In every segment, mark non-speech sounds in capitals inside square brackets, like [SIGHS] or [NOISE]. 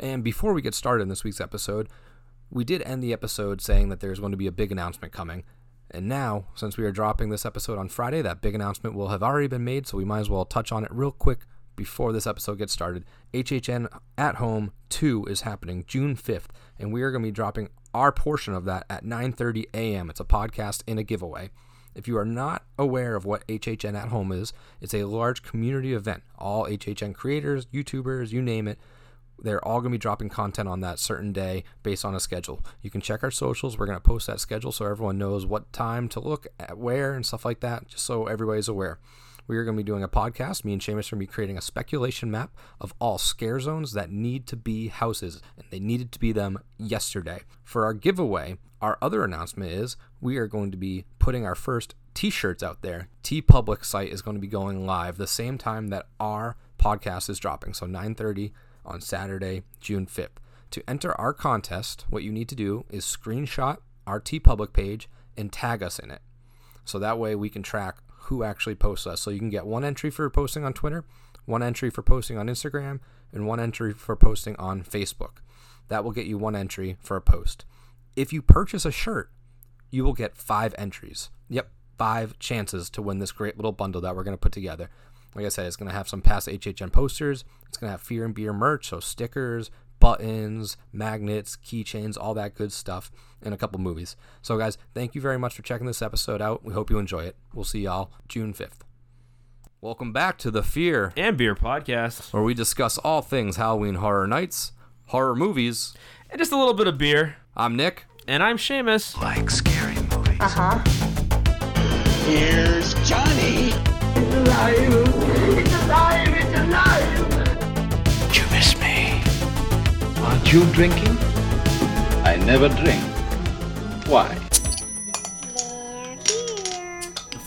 And before we get started in this week's episode, we did end the episode saying that there's going to be a big announcement coming. And now, since we are dropping this episode on Friday, that big announcement will have already been made, so we might as well touch on it real quick before this episode gets started. HHN at Home 2 is happening June 5th, and we are going to be dropping our portion of that at 9:30 a.m. It's a podcast and a giveaway. If you are not aware of what HHN at Home is, it's a large community event. All HHN creators, YouTubers, you name it, they're all going to be dropping content on that certain day based on a schedule. You can check our socials. We're going to post that schedule so everyone knows what time to look at where and stuff like that, just so everybody's aware. We are going to be doing a podcast. Me and Seamus are going to be creating a speculation map of all scare zones that need to be houses, and they needed to be them yesterday. For our giveaway, our other announcement is we are going to be putting our first t-shirts out there. TeePublic site is going to be going live the same time that our podcast is dropping, so 9:30 on Saturday, June 5th. To enter our contest, what you need to do is screenshot our TeePublic page and tag us in it. So that way we can track who actually posts us. So you can get one entry for posting on Twitter, one entry for posting on Instagram, and one entry for posting on Facebook. That will get you one entry for a post. If you purchase a shirt, you will get five entries. Yep, five chances to win this great little bundle that we're going to put together. Like I said, it's going to have some past HHN posters. It's going to have Fear and Beer merch, so stickers, buttons, magnets, keychains, all that good stuff, and a couple movies. So, guys, thank you very much for checking this episode out. We hope you enjoy it. We'll see y'all June 5th. Welcome back to the Fear and Beer podcast, where we discuss all things Halloween Horror Nights, horror movies, and just a little bit of beer. I'm Nick. And I'm Seamus. Like scary movies. Uh huh. Here's Johnny. It's alive. It's alive. It's alive. You miss me. Aren't you drinking? I never drink. Why?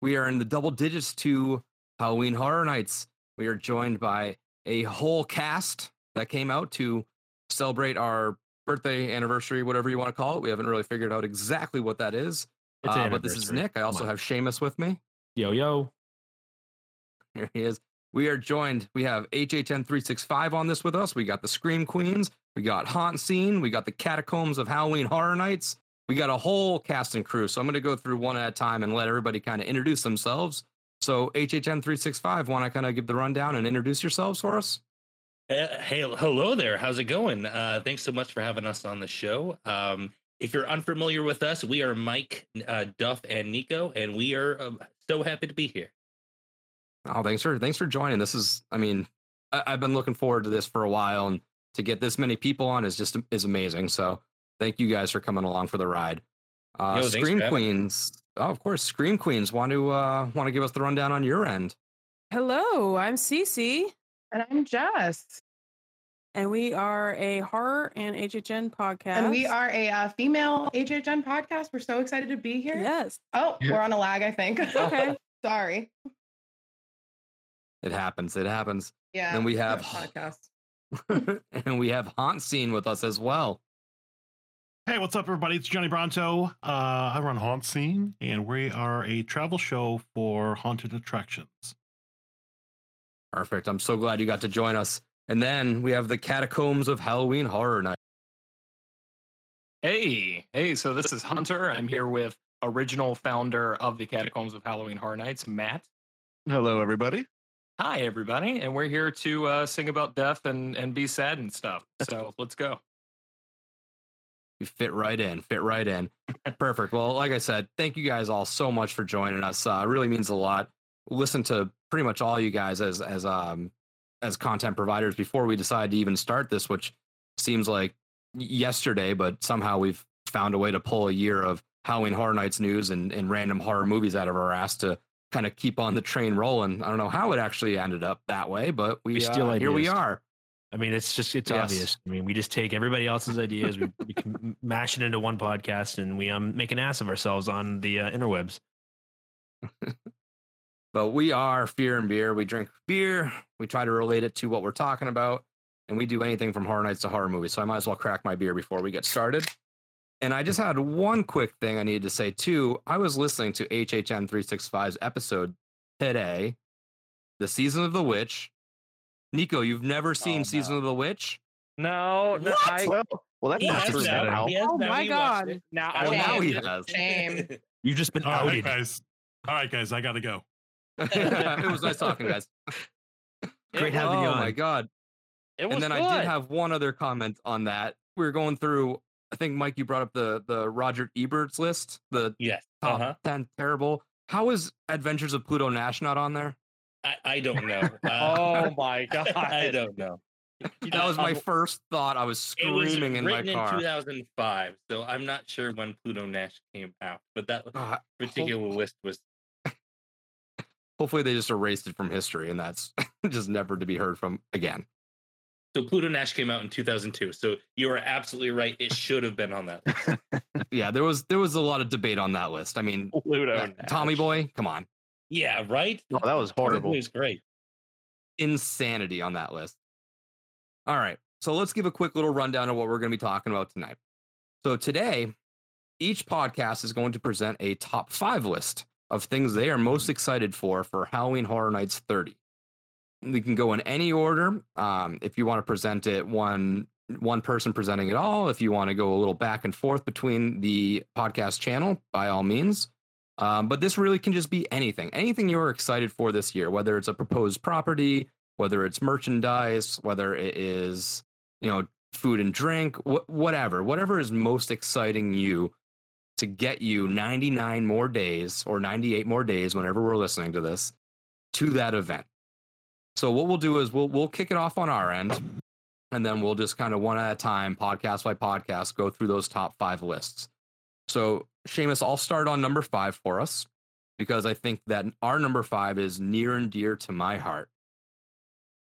We are in the double digits to Halloween Horror Nights. We are joined by a whole cast that came out to celebrate our birthday anniversary, whatever you want to call it. We haven't really figured out exactly what that is. Uh, but this is Nick. I also have Seamus with me. Yo, yo. Here he is. We are joined. We have HHN 365 on this with us. We got the Scream Queens. We got Haunt Scene. We got the Catacombs of Halloween Horror Nights. We got a whole cast and crew. So I'm going to go through one at a time and let everybody kind of introduce themselves. So HHN 365, want to kind of give the rundown and introduce yourselves for us? Uh, hey, hello there. How's it going? Uh, thanks so much for having us on the show. Um, if you're unfamiliar with us, we are Mike, uh, Duff, and Nico, and we are uh, so happy to be here. Oh, thanks for thanks for joining. This is, I mean, I, have been looking forward to this for a while, and to get this many people on is just is amazing. So thank you guys for coming along for the ride. Uh, Yo, Scream Queens, oh, of course, Scream Queens. Want to uh, want to give us the rundown on your end? Hello, I'm Cece. And I'm Jess. And we are a horror and HHN podcast. And we are a uh, female HHN podcast. We're so excited to be here. Yes. Oh, we're on a lag, I think. okay. [LAUGHS] Sorry. It happens. It happens. Yeah. And we have podcast. [LAUGHS] and we have Haunt Scene with us as well. Hey, what's up, everybody? It's Johnny Bronto. Uh, I run Haunt Scene, and we are a travel show for haunted attractions. Perfect. I'm so glad you got to join us. And then we have the Catacombs of Halloween Horror Night. Hey, hey, so this is Hunter. I'm here with original founder of the Catacombs of Halloween Horror Nights, Matt. Hello, everybody. Hi, everybody. And we're here to uh, sing about death and, and be sad and stuff. So let's go. We fit right in, fit right in. Perfect. Well, like I said, thank you guys all so much for joining us. Uh, it really means a lot. Listen to pretty much all you guys as as um as content providers before we decide to even start this, which seems like yesterday, but somehow we've found a way to pull a year of Halloween Horror Nights news and, and random horror movies out of our ass to kind of keep on the train rolling. I don't know how it actually ended up that way, but we, we uh, here we are. I mean, it's just it's Yes. obvious. I mean, we just take everybody else's ideas, we, we can mash it into one podcast, and we um make an ass of ourselves on the uh, interwebs. [LAUGHS] But we are Fear and Beer. We drink beer. We try to relate it to what we're talking about. And we do anything from horror nights to horror movies. So I might as well crack my beer before we get started. And I just had one quick thing I needed to say too. I was listening to HHN 365's episode today, The Season of the Witch. Nico, you've never seen Oh, Season of the Witch? No, no What? I, Well, well, that's He not has true now. now. He has Oh my He God. now I Oh, now he it. has. Shame. [LAUGHS] You've just been All right, outed. guys. All right, guys. I gotta go. [LAUGHS] [LAUGHS] it was nice talking, guys. Great It having oh you on. my god. It was and then good. I did have one other comment on that. We were going through. I think Mike, you brought up the the Roger Ebert's list, the Yes. top Uh-huh. ten terrible. How is Adventures of Pluto Nash not on there? I, I don't know. [LAUGHS] Uh, oh [LAUGHS] my god. I don't know. That was my Um, first thought. I was It was screaming in my written in 2005, so I'm not sure when Pluto Nash came out, but that Ah, particular list was hopefully, they just erased it from history, and that's [LAUGHS] just never to be heard from again. so Pluto Nash came out in 2002. So you are absolutely right. It should have been on that. list. Yeah, there was there was a lot of debate on that list. I mean, Pluto uh, Tommy Boy, come on, Yeah, right. Oh, that was horrible. It was great. insanity on that list. All right. So let's give a quick little rundown of what we're going to be talking about tonight. So today, each podcast is going to present a top five list of things they are most excited for for Halloween Horror Nights 30. We can go in any order. Um, if you want to present it one one person presenting it all, if you want to go a little back and forth between the podcast channel, by all means. Um, but this really can just be anything, anything you're excited for this year, whether it's a proposed property, whether it's merchandise, whether it is, you know, food and drink, wh- whatever, whatever is most exciting you to get you 99 more days or 98 more days, whenever we're listening to this, to that event. So what we'll do is we'll we'll kick it off on our end, and then we'll just kind of one at a time, podcast by podcast, go through those top five lists. So Seamus, I'll start on number five for us because I think that our number five is near and dear to my heart.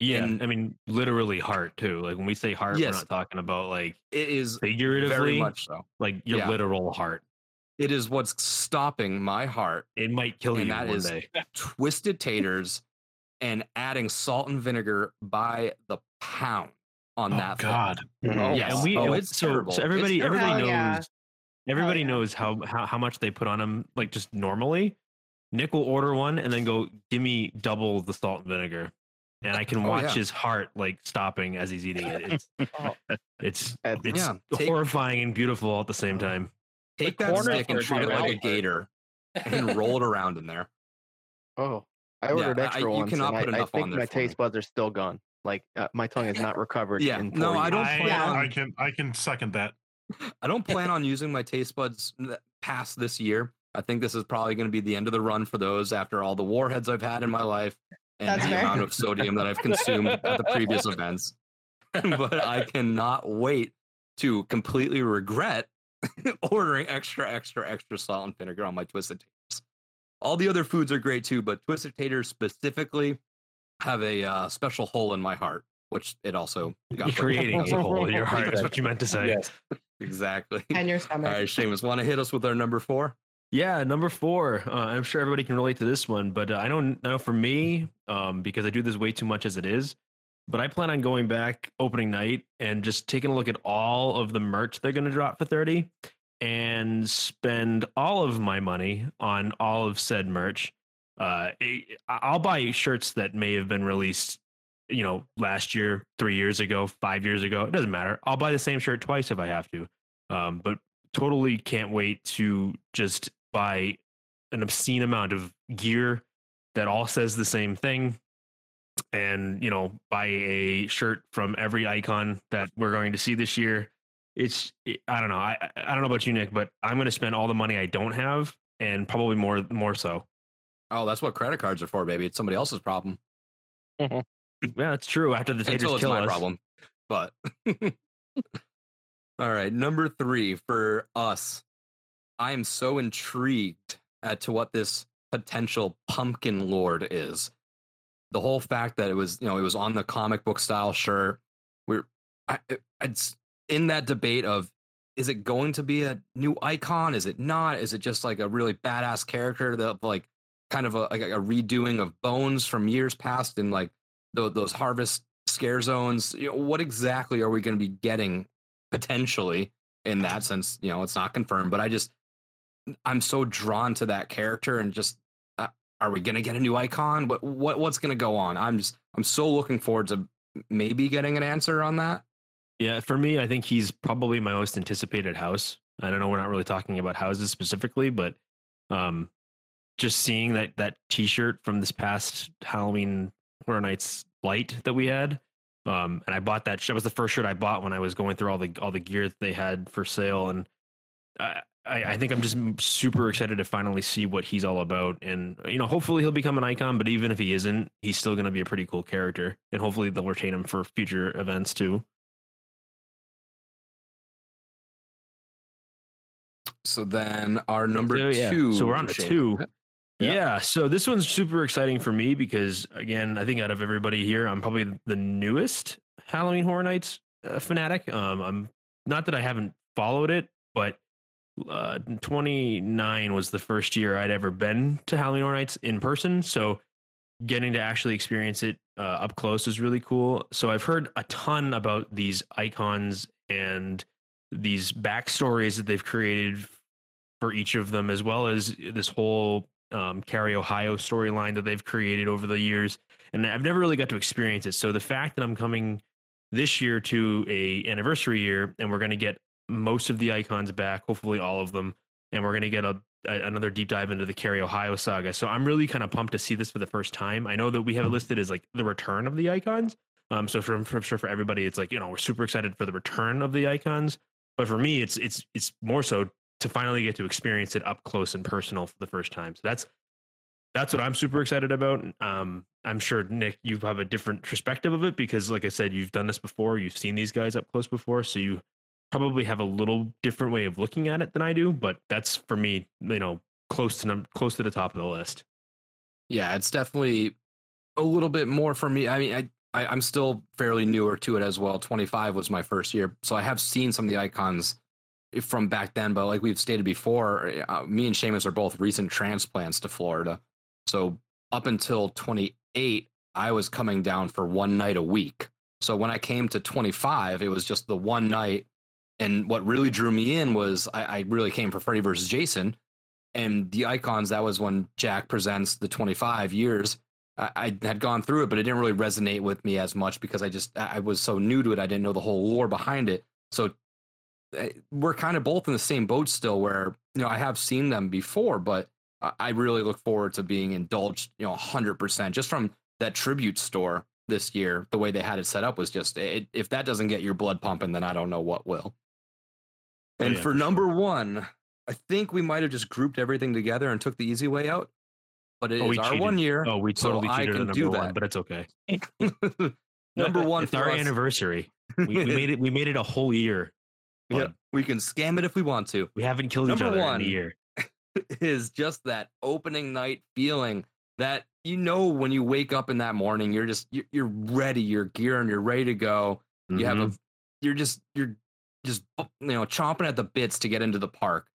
Yeah, And- I mean, literally heart too. Like when we say heart, Yes. we're not talking about like It is figuratively, very much so. like your Yeah. literal heart. It is what's stopping my heart. It might kill And you that one is day. [LAUGHS] Twisted taters and adding salt and vinegar by the pound on Oh, that. thing. God. Mhm. Yes. and we oh, and it's so, terrible. so It's everybody terrible. everybody knows. yeah. Knows everybody yeah. knows how, how how much they put on them like just normally nick will order one and then go give me double the salt and vinegar and i can Oh, watch yeah. his heart like stopping as he's eating it it's [LAUGHS] Oh. [LAUGHS] it's Uh, it's Yeah, take- horrifying and beautiful all at the same time Take The that stick and are treat it like a gator and [LAUGHS] roll it around in there. Oh, I Yeah, ordered I- extra you ones. cannot put I, enough I think on there my taste buds are still gone. Like uh, my tongue is not recovered. Yeah, in no, four I don't years. plan I, I can I can second that. I don't plan on using my taste buds past this year. I think this is probably going to be the end of the run for those after all the warheads I've had in my life and That's the fair. amount of sodium that I've consumed at the previous [LAUGHS] events. [LAUGHS] but I cannot wait to completely regret [LAUGHS] ordering extra, extra, extra salt and vinegar on my twisted taters. All the other foods are great too, but twisted taters specifically have a uh, special hole in my heart, which it also got You're creating a hole in your heart is what you meant to say Yes. Exactly. [LAUGHS] And your All stomach. right, Seamus, want to hit us with our number four? Yeah, number four. Uh, I'm sure everybody can relate to this one, but uh, I don't know for me um, because I do this way too much as it is. But I plan on going back opening night and just taking a look at all of the merch they're going to drop for 30 and spend all of my money on all of said merch. Uh, I'll buy shirts that may have been released, you know, last year, three years ago, five years ago. It doesn't matter. I'll buy the same shirt twice if I have to. Um, but totally can't wait to just buy an obscene amount of gear that all says the same thing and you know buy a shirt from every icon that we're going to see this year it's i don't know i I- i don't know about you nick but i'm going to spend all the money i don't have and probably more more so Oh, that's what credit cards are for, baby. It's somebody else's problem yeah it's true after the taters until it's kill my us problem. But [LAUGHS] all right, number three for us. I am so intrigued at to what this potential pumpkin lord is. The whole fact that it was, you know, it was on the comic book style shirt. we're I, it's in that debate of is it going to be a new icon? Is it not? Is it just like a really badass character that like kind of a like a redoing of Bones from years past in like those harvest scare zones? You know, what exactly are we going to be getting potentially in that sense? You know, it's not confirmed, but I just I'm so drawn to that character and just uh, are we going to get a new icon? What what what's going to go on? I'm just I'm so looking forward to maybe getting an answer on that. Yeah, for me, I think he's probably my most anticipated house. I don't know, we're not really talking about houses specifically, but um, just seeing that that T-shirt from this past Halloween Horror Nights light that we had, um, and I bought that. That was the first shirt I bought when I was going through all the all the gear that they had for sale, and I I, I think I'm just super excited to finally see what he's all about, and you know, hopefully he'll become an icon. But even if he isn't, he's still going to be a pretty cool character, and hopefully they'll retain him for future events too. So then our number So, yeah. two. So we're on to two. Yeah. Yeah. So this one's super exciting for me because, again, I think out of everybody here, I'm probably the newest Halloween Horror Nights uh, fanatic. Um, I'm not that I haven't followed it, but uh, 29 was the first year I'd ever been to Halloween Horror Nights in person. So getting to actually experience it uh, up close is really cool. So I've heard a ton about these icons and these backstories that they've created for each of them, as well as this whole um, Carry Ohio storyline that they've created over the years. And I've never really got to experience it. So the fact that I'm coming this year to a anniversary year, and we're going to get most of the icons back, hopefully all of them, and we're going to get a, a another deep dive into the Carry Ohio saga. So I'm really kind of pumped to see this for the first time. I know that we have it listed as like the return of the icons. Um, so for, for sure for everybody, it's like you know we're super excited for the return of the icons. But for me, it's it's it's more so to finally get to experience it up close and personal for the first time. So that's that's what I'm super excited about. Um, I'm sure Nick, you have a different perspective of it because, like I said, you've done this before. You've seen these guys up close before, so you probably have a little different way of looking at it than I do. But that's for me, you know, close to num- close to the top of the list. Yeah, it's definitely a little bit more for me. I mean, I, I I'm still fairly newer to it as well. 25 was my first year, so I have seen some of the icons from back then. But like we've stated before, uh, me and Seamus are both recent transplants to Florida. So up until 28, I was coming down for one night a week. So when I came to 25, it was just the one night. And what really drew me in was I, I really came for Freddy versus Jason. And the icons, that was when Jack presents the 25 years. I, I had gone through it, but it didn't really resonate with me as much because I just I was so new to it. I didn't know the whole lore behind it. So Eh, we're kind of both in the same boat still, where you know I have seen them before, but I- I really look forward to being indulged, you know, 100% just from that tribute store this year. The way they had it set up was just eh, it, if that doesn't get your blood pumping, then I don't know what will. Oh, And yeah, for for number one, I think we might have just grouped everything together and took the easy way out. But it is Oh, we our cheated. one year. Oh, we so totally I cheated can on number one, that. but it's okay. [LAUGHS] number one [LAUGHS] it's our us. anniversary. We, we made [LAUGHS] it. We made it a whole year. Yeah, we can scam it if we want to. We haven't killed each other one. in a year. [LAUGHS] is just that opening night feeling that you know when you wake up in that morning you're just you're, you're ready you're gearing you're ready to go you have a Mhm. you're just you're just you know chomping at the bits to get into the park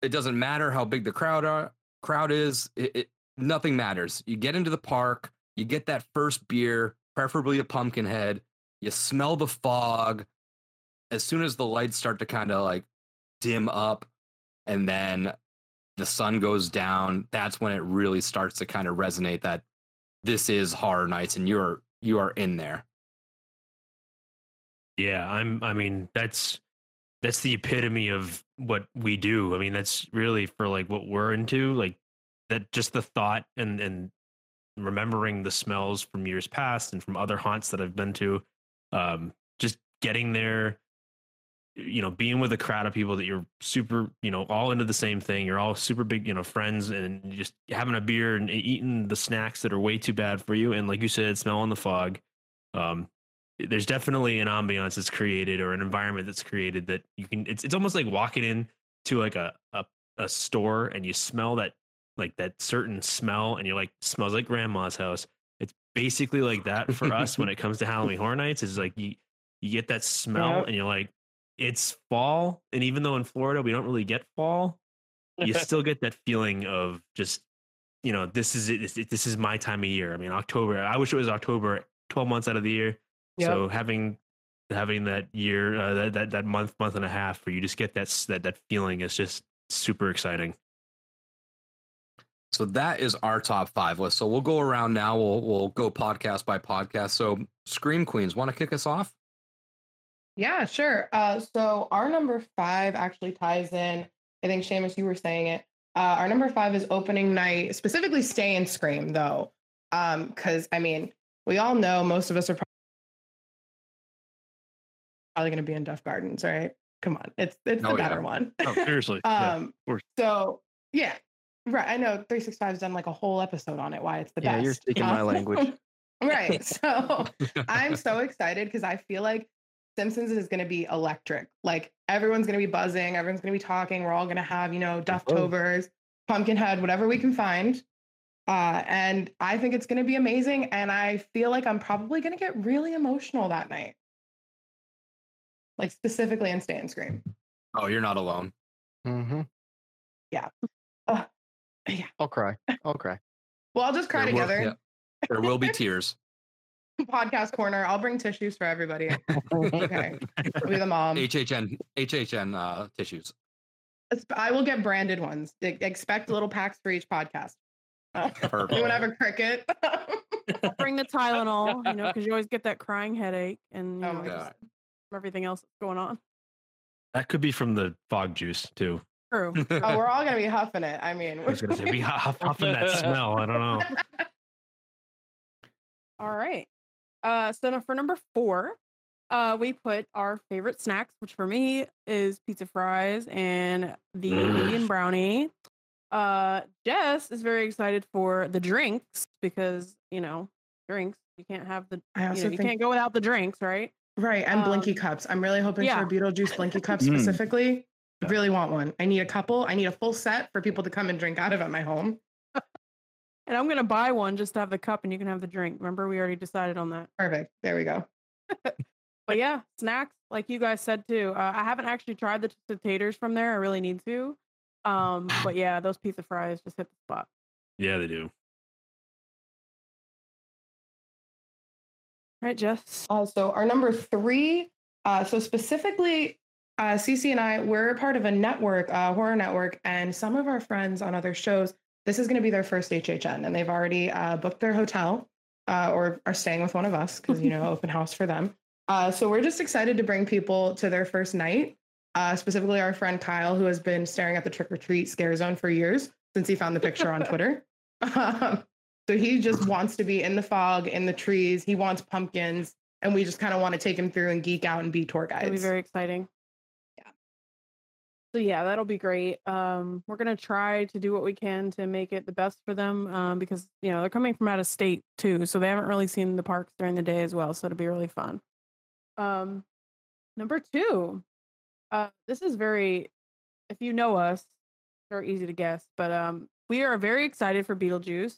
it doesn't matter how big the crowd are crowd is it, it nothing matters you get into the park you get that first beer preferably a pumpkin head you smell the fog as soon as the lights start to kind of like dim up and then the sun goes down that's when it really starts to kind of resonate that this is horror nights and you're you are in there Yeah, I'm. I mean, that's that's the epitome of what we do. I mean, that's really for like what we're into. Like that, just the thought and and remembering the smells from years past and from other haunts that I've been to. Um, just getting there, you know, being with a crowd of people that you're super, you know, all into the same thing. You're all super big, you know, friends, and just having a beer and eating the snacks that are way too bad for you. And like you said, smelling the fog. Um, there's definitely an ambiance that's created or an environment that's created that you can it's it's almost like walking in to like a, a a store and you smell that like that certain smell and you're like smells like grandma's house it's basically like that for us when it [LAUGHS] comes to halloween horror nights is like you you get that smell, Yep. and you're like, it's fall. And even though in Florida we don't really get fall, you [LAUGHS] still get that feeling of just, you know, this is it. This, this is my time of year. I mean, October. I wish it was October, twelve months out of the year. So having having that year, uh, that, that that month, month and a half, where you just get that that that feeling is just super exciting. So that is our top five list. So we'll go around now. We'll we'll go podcast by podcast. So Scream Queens, want to kick us off? Yeah, sure. Uh, so our number five actually ties in. I think Seamus, you were saying it. Uh, our number five is opening night, specifically Stay and Scream, though, because I mean, we all know most of us are probably going to be in Duff Gardens, right? Come on, it's it's the Oh, yeah. better one. Oh, seriously. [LAUGHS] Um, course. so yeah, right. I know 365's done like a whole episode on it. Why it's the Yeah, best. Yeah, you're speaking my Um, language. [LAUGHS] right. So [LAUGHS] I'm so excited because I feel like Simpsons is going to be electric. Like everyone's going to be buzzing, everyone's going to be talking. We're all going to have, you know, Dufftovers, Pumpkinhead, whatever we can find. Uh, and I think it's going to be amazing. And I feel like I'm probably going to get really emotional that night. Like specifically in Stay and Scream. Oh, you're not alone. Mm-hmm. Yeah. Uh, yeah. I'll cry. I'll cry. Well, I'll just cry There will- together. yeah. There will be tears. Podcast corner. I'll bring tissues for everybody. okay. I'll be the mom. HHN HHN uh, tissues. I will get branded ones. Expect little packs for each podcast. Uh, Perfect. [LAUGHS] anyone have a cricket? Bring the Tylenol, you know, because you always get that crying headache and you Oh know, just from everything else that's going on. That could be from the fog juice too. True. [LAUGHS] oh, we're all gonna be huffing it. I mean, I was gonna say we [LAUGHS] huff, huffing that smell. I don't know. All right. Uh, so now for number four, uh, we put our favorite snacks, which for me is pizza fries and the Mm. Indian brownie. Uh, Jess is very excited for the drinks because you know drinks. You can't have the I you, also know, you think- can't go without the drinks, right? right. And Blinky Um, cups. I'm really hoping yeah. for a Beetlejuice Blinky cup Mm. specifically. I really want one. I need a couple. I need a full set for people to come and drink out of at my home. And I'm gonna buy one just to have the cup, and you can have the drink. Remember, we already decided on that. Perfect. There we go. [LAUGHS] But yeah, snacks, like you guys said too. Uh, I haven't actually tried the twisted taters from there. I really need to. Um, [SIGHS] but yeah, those pizza fries just hit the spot. Yeah, they do. Right, Jess? Uh, so our number three. Uh, so specifically, uh, Cece and I, we're part of a network, uh, horror network, and some of our friends on other shows. This is going to be their first HHN, and they've already uh, booked their hotel uh, or are staying with one of us because you know [LAUGHS] open house for them. Uh, so we're just excited to bring people to their first night. Uh, specifically, our friend Kyle, who has been staring at the trick or treat scare zone for years since he found the picture on Twitter. [LAUGHS] Um, so he just wants to be in the fog, in the trees. He wants pumpkins, and we just kind of want to take him through and geek out and be tour guides. It'll be very exciting. So yeah, that'll be great. Um, we're gonna try to do what we can to make it the best for them, um, because you know they're coming from out of state too, so they haven't really seen the parks during the day as well. So it'll be really fun. Um, number two, uh, this is very, if you know us, very easy to guess, but um, we are very excited for Beetlejuice.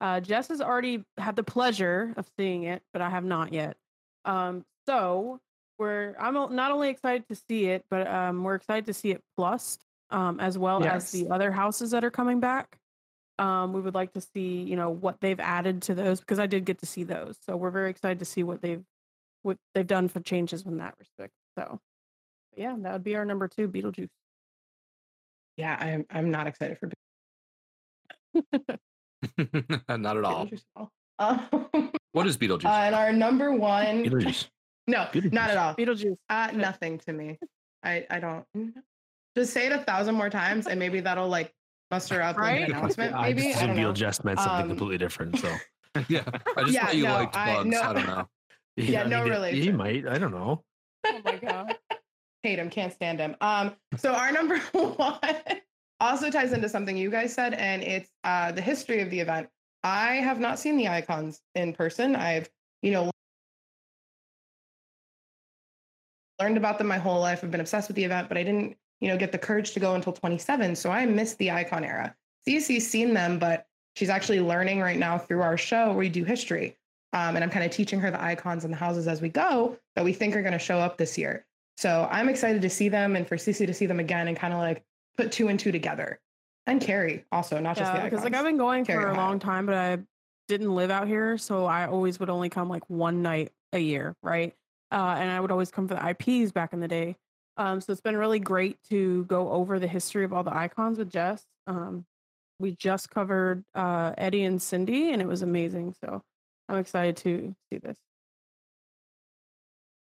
Uh, Jess has already had the pleasure of seeing it, but I have not yet. Um, so we're I'm not only excited to see it, but um, we're excited to see it plus, um, as well as the other houses that are coming back. Um, we would like to see, you know, what they've added to those because I did get to see those, so we're very excited to see what they've what they've done for changes in that respect. So, yeah, that would be our number two, Beetlejuice. Yeah, I'm I'm not excited for Beetlejuice. [LAUGHS] not at all. Beetlejuice at all. Um, [LAUGHS] What is Beetlejuice? uh, and our number one. Beetlejuice. No, Beetlejuice. not at all. Beetlejuice. Uh, nothing to me. I I don't. Just say it a thousand more times, and maybe that'll like muster up like, Right? an announcement. I Maybe just I don't assumed know. Beetlejuice meant something Um, completely different. So [LAUGHS] yeah, I just Yeah, thought you no, liked I- bugs. no. I don't know. [LAUGHS] Yeah, no I mean, He might. I don't know. Oh my god. [LAUGHS] hate him, can't stand him. Um, so our number one also ties into something you guys said, and it's uh the history of the event. I have not seen the icons in person. I've, you know, learned about them my whole life. I've been obsessed with the event, but I didn't, you know, get the courage to go until 27. So I missed the icon era. Cece's seen them, but she's actually learning right now through our show where we do history. Um, and I'm kind of teaching her the icons and the houses as we go that we think are going to show up this year. So I'm excited to see them and for Cece to see them again and kind of like put two and two together. And Carrie also, not just the icons. because like I've been going Carrie for a long time, but I didn't live out here, so I always would only come like one night a year, right? Uh, and I would always come for the IPs back in the day. Um, so it's been really great to go over the history of all the icons with Jess. Um, we just covered uh, Eddie and Cindy, and it was amazing. So I'm excited to see this.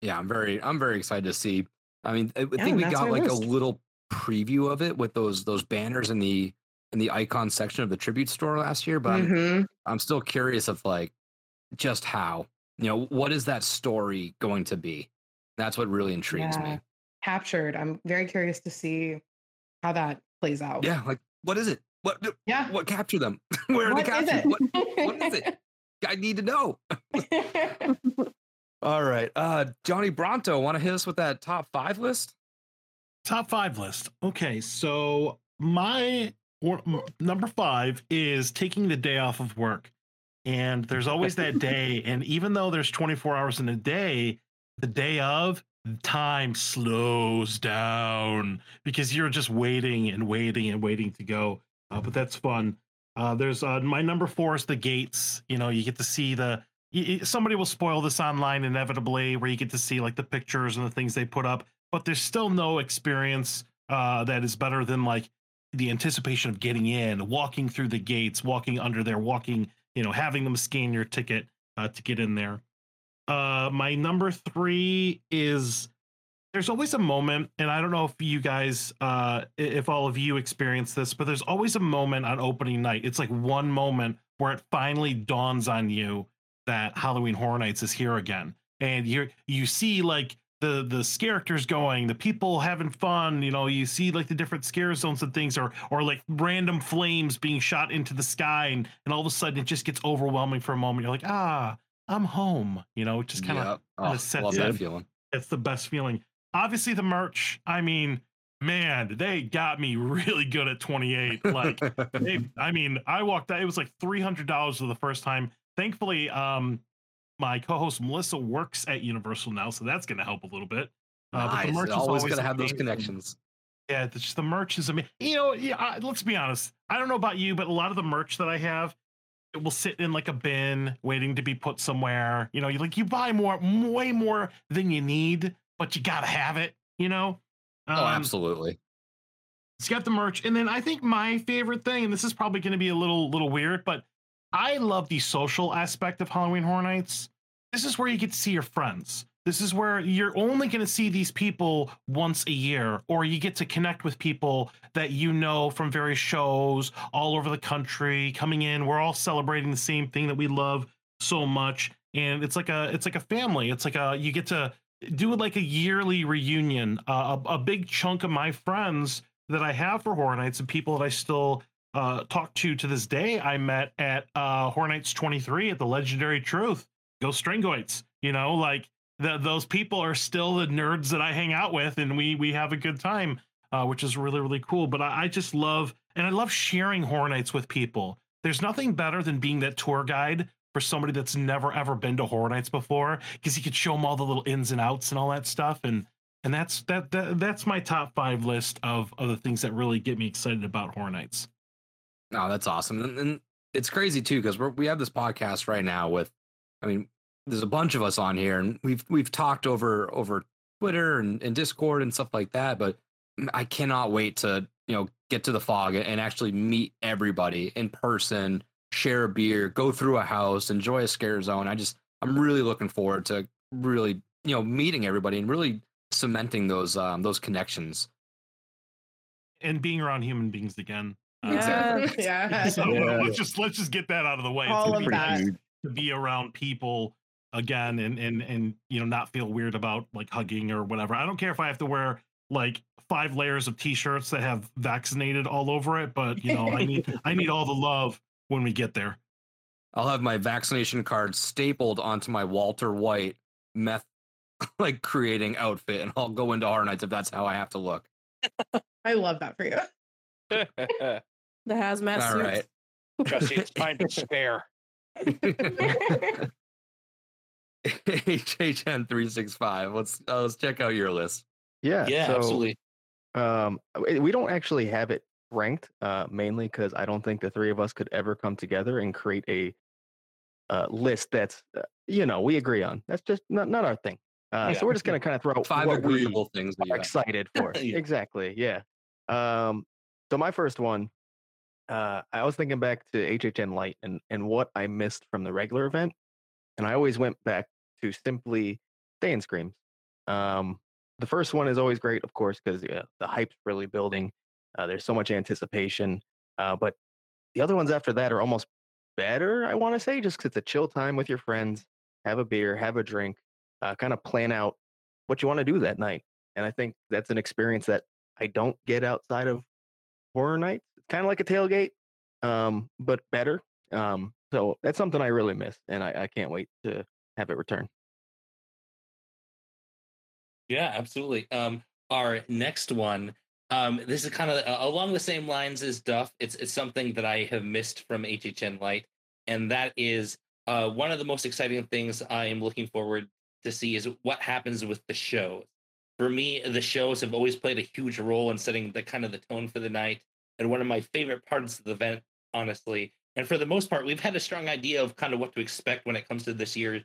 Yeah, I'm very I'm very excited to see. I mean, I Yeah, think we got like a little preview of it with those those banners in the in the icon section of the tribute store last year, but I'm, Mhm. I'm still curious of like just how you know what is that story going to be? That's what really intrigues Yeah. me. Captured. I'm very curious to see how that plays out. Yeah, like what is it? What Yeah. what captured them? [LAUGHS] Where are What they is captured? it? What what is it? [LAUGHS] I need to know. [LAUGHS] All right, uh, Johnny Bronto, want to hit us with that top five list? Top five list. Okay, so my or, number five is taking the day off of work. And there's always that day. And even though there's 24 hours in a day, the day of, time slows down because you're just waiting and waiting and waiting to go. Uh, but that's fun. Uh, there's uh, my number four is the gates. You know, you get to see the. Somebody will spoil this online inevitably, where you get to see like the pictures and the things they put up but there's still no experience uh, that is better than like the anticipation of getting in, walking through the gates, walking under there, walking, you know, having them scan your ticket uh, to get in there. Uh, my number three is there's always a moment, and I don't know if you guys, uh, if all of you experience this, but there's always a moment on opening night. It's like one moment where it finally dawns on you that Halloween Horror Nights is here again, and you you see like the the characters going, the people having fun. You know, you see like the different scare zones and things, or or like random flames being shot into the sky, and and all of a sudden it just gets overwhelming for a moment. You're like, ah, I'm home. You know, it just kind of. Oh, sets love that in. feeling. It's the best feeling. Obviously, the merch. I mean, man, they got me really good at 28. Like, they, [LAUGHS] I mean, I walked out. It was like three hundred dollars for the first time. Thankfully, um, my co-host Melissa works at Universal now, so that's going to help a little bit. Uh, but the merch is Always going to have those connections. Yeah, just the merch is amazing. You know, yeah. I, let's be honest. I don't know about you, but a lot of the merch that I have, it will sit in like a bin, waiting to be put somewhere. You know, you like you buy more, way more than you need, but you gotta have it. You know. oh, Um, absolutely. it's got the merch, and then I think my favorite thing, and this is probably going to be a little little weird, but I love the social aspect of Halloween Horror Nights. This is where you get to see your friends. This is where you're only going to see these people once a year, or you get to connect with people that you know from various shows all over the country coming in. We're all celebrating the same thing that we love so much, and it's like a it's like a family. It's like a you get to do like a yearly reunion. Uh, a, a big chunk of my friends that I have for Horror Nights and people that I still uh, talk to to this day, I met at uh, Horror Nights 23 at the Legendary Truth. Go Stringoids. You know, like the, those people are still the nerds that I hang out with, and we we have a good time, uh, which is really really cool. But I, I just love and I love sharing Horror Nights with people. There's nothing better than being that tour guide for somebody that's never ever been to Horror Nights before, because you could show them all the little ins and outs and all that stuff. And and that's that, that that's my top five list of of the things that really get me excited about Horror Nights. No, that's awesome, and, and it's crazy too because we have this podcast right now with, I mean, there's a bunch of us on here, and we've we've talked over over Twitter and, and Discord and stuff like that. But I cannot wait to you know get to the fog and actually meet everybody in person, share a beer, go through a house, enjoy a scare zone. I just I'm really looking forward to really you know meeting everybody and really cementing those um those connections. And being around human beings again. Uh, Yeah. [LAUGHS] So Yeah. let's just let's just get that out of the way. It's All gonna of be that. to be around people again and and and you know not feel weird about like hugging or whatever. I don't care if I have to wear like five layers of t-shirts that have vaccinated all over it, but you know I need [LAUGHS] I need all the love when we get there. I'll have my vaccination card stapled onto my Walter White meth [LAUGHS] like creating outfit, and I'll go into Horror Nights if that's how I have to look. [LAUGHS] I love that for you. The hazmat All suits. right. Jesse, it's time to spare. HHN three six five. Let's uh, let's check out your list. Yeah. Yeah, so, absolutely. Um, we we don't actually have it ranked, uh, mainly because I don't think the three of us could ever come together and create a uh, list that's, uh, you know, we agree on. That's just not not our thing. Uh, Yeah. So we're just gonna [LAUGHS] kind of throw Five what we agreeable things that you are excited [LAUGHS] for. Yeah. Exactly. Yeah. Um, so my first one, uh, I was thinking back to HHN Light and and what I missed from the regular event, and I always went back to simply Stay and Screams. Um, the first one is always great, of course, because yeah, the hype's really building. Uh, there's so much anticipation, uh, but the other ones after that are almost better. I want to say just because it's a chill time with your friends, have a beer, have a drink, uh, kind of plan out what you want to do that night. And I think that's an experience that I don't get outside of horror nights. It's kind of like a tailgate, um, but better. Um, so that's something I really miss, and I, I can't wait to have it return. Yeah, absolutely. Um, our next one, um, this is kind of uh, along the same lines as Duff. It's it's something that I have missed from HHN Light, and that is uh, one of the most exciting things I am looking forward to see is what happens with the shows. For me, the shows have always played a huge role in setting the kind of the tone for the night, and one of my favorite parts of the event, honestly. And for the most part, we've had a strong idea of kind of what to expect when it comes to this year's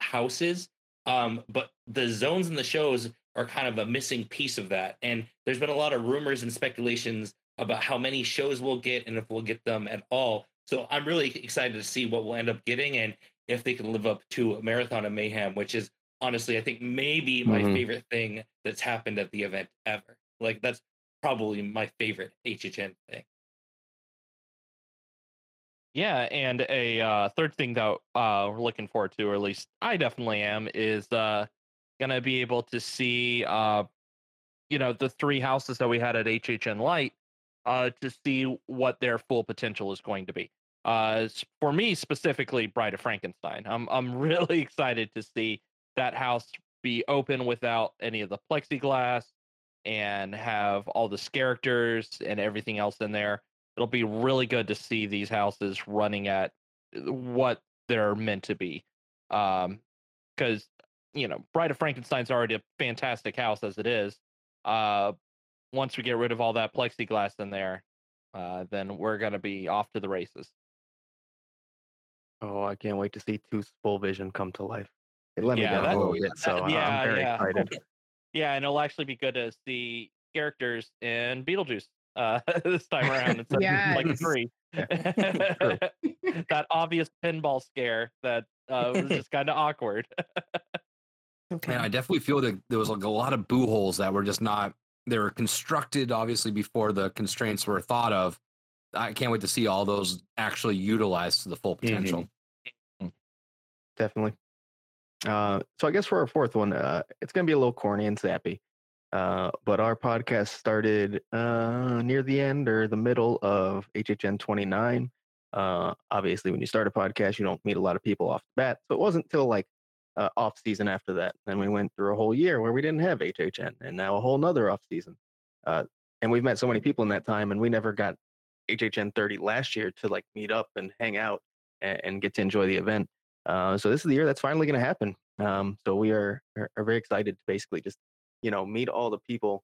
houses. Um, but the zones and the shows are kind of a missing piece of that. And there's been a lot of rumors and speculations about how many shows we'll get and if we'll get them at all. So I'm really excited to see what we'll end up getting and if they can live up to Marathon of Mayhem, which is honestly, I think maybe my Mhm. favorite thing that's happened at the event ever. Like that's probably my favorite HHN thing. Yeah, and a uh, third thing that uh, we're looking forward to, or at least I definitely am, is uh, gonna be able to see, uh, you know, the three houses that we had at HHN Light, uh, to see what their full potential is going to be. Uh, for me specifically, Bride of Frankenstein, I'm I'm [LAUGHS] really excited to see that house be open without any of the plexiglass and have all the characters and everything else in there it'll be really good to see these houses running at uh, what they're meant to be um because you know bride of frankenstein's already a fantastic house as it is uh once we get rid of all that plexiglass in there uh then we're gonna be off to the races Oh, I can't wait to see Tooth's full vision come to life. It let Yeah, me down a little bit, so I- yeah, I'm very yeah. [LAUGHS] excited. yeah and it'll actually be good to see characters in beetlejuice uh [LAUGHS] this time around instead of like Yes. three [LAUGHS] that obvious pinball scare that uh, was [LAUGHS] just kind of awkward okay. Man, I definitely feel that there was like a lot of boo holes that were just not. They were constructed obviously before the constraints were thought of. I can't wait to see all those actually utilized to the full potential. Definitely. Uh, so I guess for our fourth one, uh, it's going to be a little corny and sappy. Uh, but our podcast started uh, near the end or the middle of HHN 29. Uh, obviously, when you start a podcast, you don't meet a lot of people off the bat. So it wasn't till like uh, off season after that. Then we went through a whole year where we didn't have HHN, and now a whole nother off season. Uh, and we've met so many people in that time, and we never got HHN 30 last year to like meet up and hang out and, and get to enjoy the event. Uh, so this is the year that's finally going to happen. Um, so we are, are are very excited to basically just you know meet all the people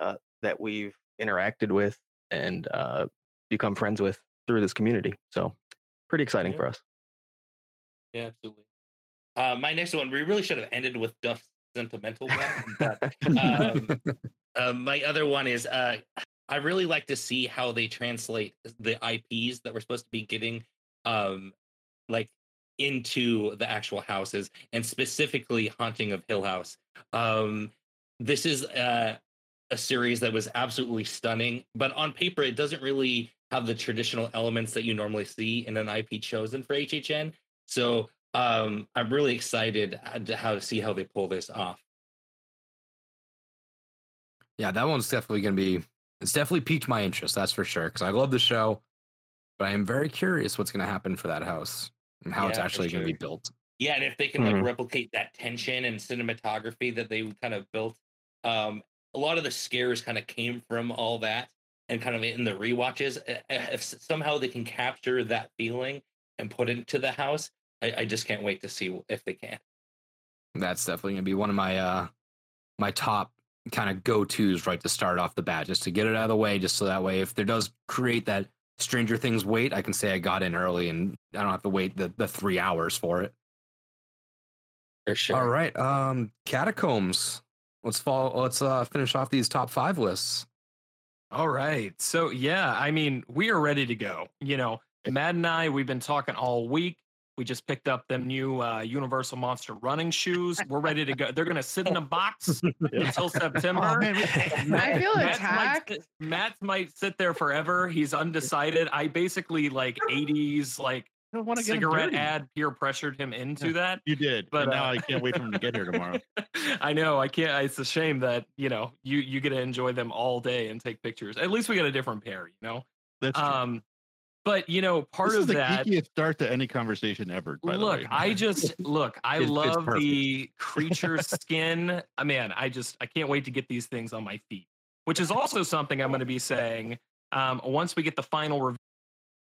uh, that we've interacted with and uh, become friends with through this community. So pretty exciting Yeah. for us. Yeah, absolutely. Uh, my next one, we really should have ended with Duff's sentimental one, but um, [LAUGHS] uh, my other one is uh, I really like to see how they translate the IPs that we're supposed to be getting, um, like into the actual houses, and specifically Haunting of Hill House. Um, this is uh, a series that was absolutely stunning, but on paper it doesn't really have the traditional elements that you normally see in an IP chosen for HHN. So um, I'm really excited uh, to how to see how they pull this off. Yeah, that one's definitely going to be. It's definitely piqued my interest. That's for sure. Because I love the show, but I am very curious what's going to happen for that house and how it's Yeah, for actually going to be built. Yeah, and if they can like Mhm. replicate that tension and cinematography that they kind of built, um, a lot of the scares kind of came from all that, and kind of in the rewatches. uh, uh, If somehow they can capture that feeling and put it into the house, I, I just can't wait to see if they can. That's definitely gonna be one of my uh my top kind of go tos right to start off the bat, just to get it out of the way, just so that way if there does create that Stranger Things wait, I can say I got in early and I don't have to wait the, the three hours for it. For sure. All right. Um catacombs. Let's fall let's uh finish off these top five lists. All right. So yeah, I mean, we are ready to go. You know, Matt and I, we've been talking all week. We just picked up them new uh, Universal Monster running shoes. We're ready to go. They're gonna sit in a box [LAUGHS] until September. [LAUGHS] [LAUGHS] I feel Matt attacked. Might, Matt might sit there forever. He's undecided. I basically like 80s like wanna get 'em cigarette dirty. ad peer pressured him into that. You did, But, but now uh, I can't wait for him to get here tomorrow. [LAUGHS] I know. I can't. It's a shame that you know you you get to enjoy them all day and take pictures. At least we got a different pair. You know. That's true. Um, but you know, part this of is the that. geekiest start to any conversation ever. By Look, the way. I [LAUGHS] just look. I It's- it's love perfect. the creature skin. Uh, man, I just I can't wait to get these things on my feet. Which is also something I'm going to be saying um, once we get the final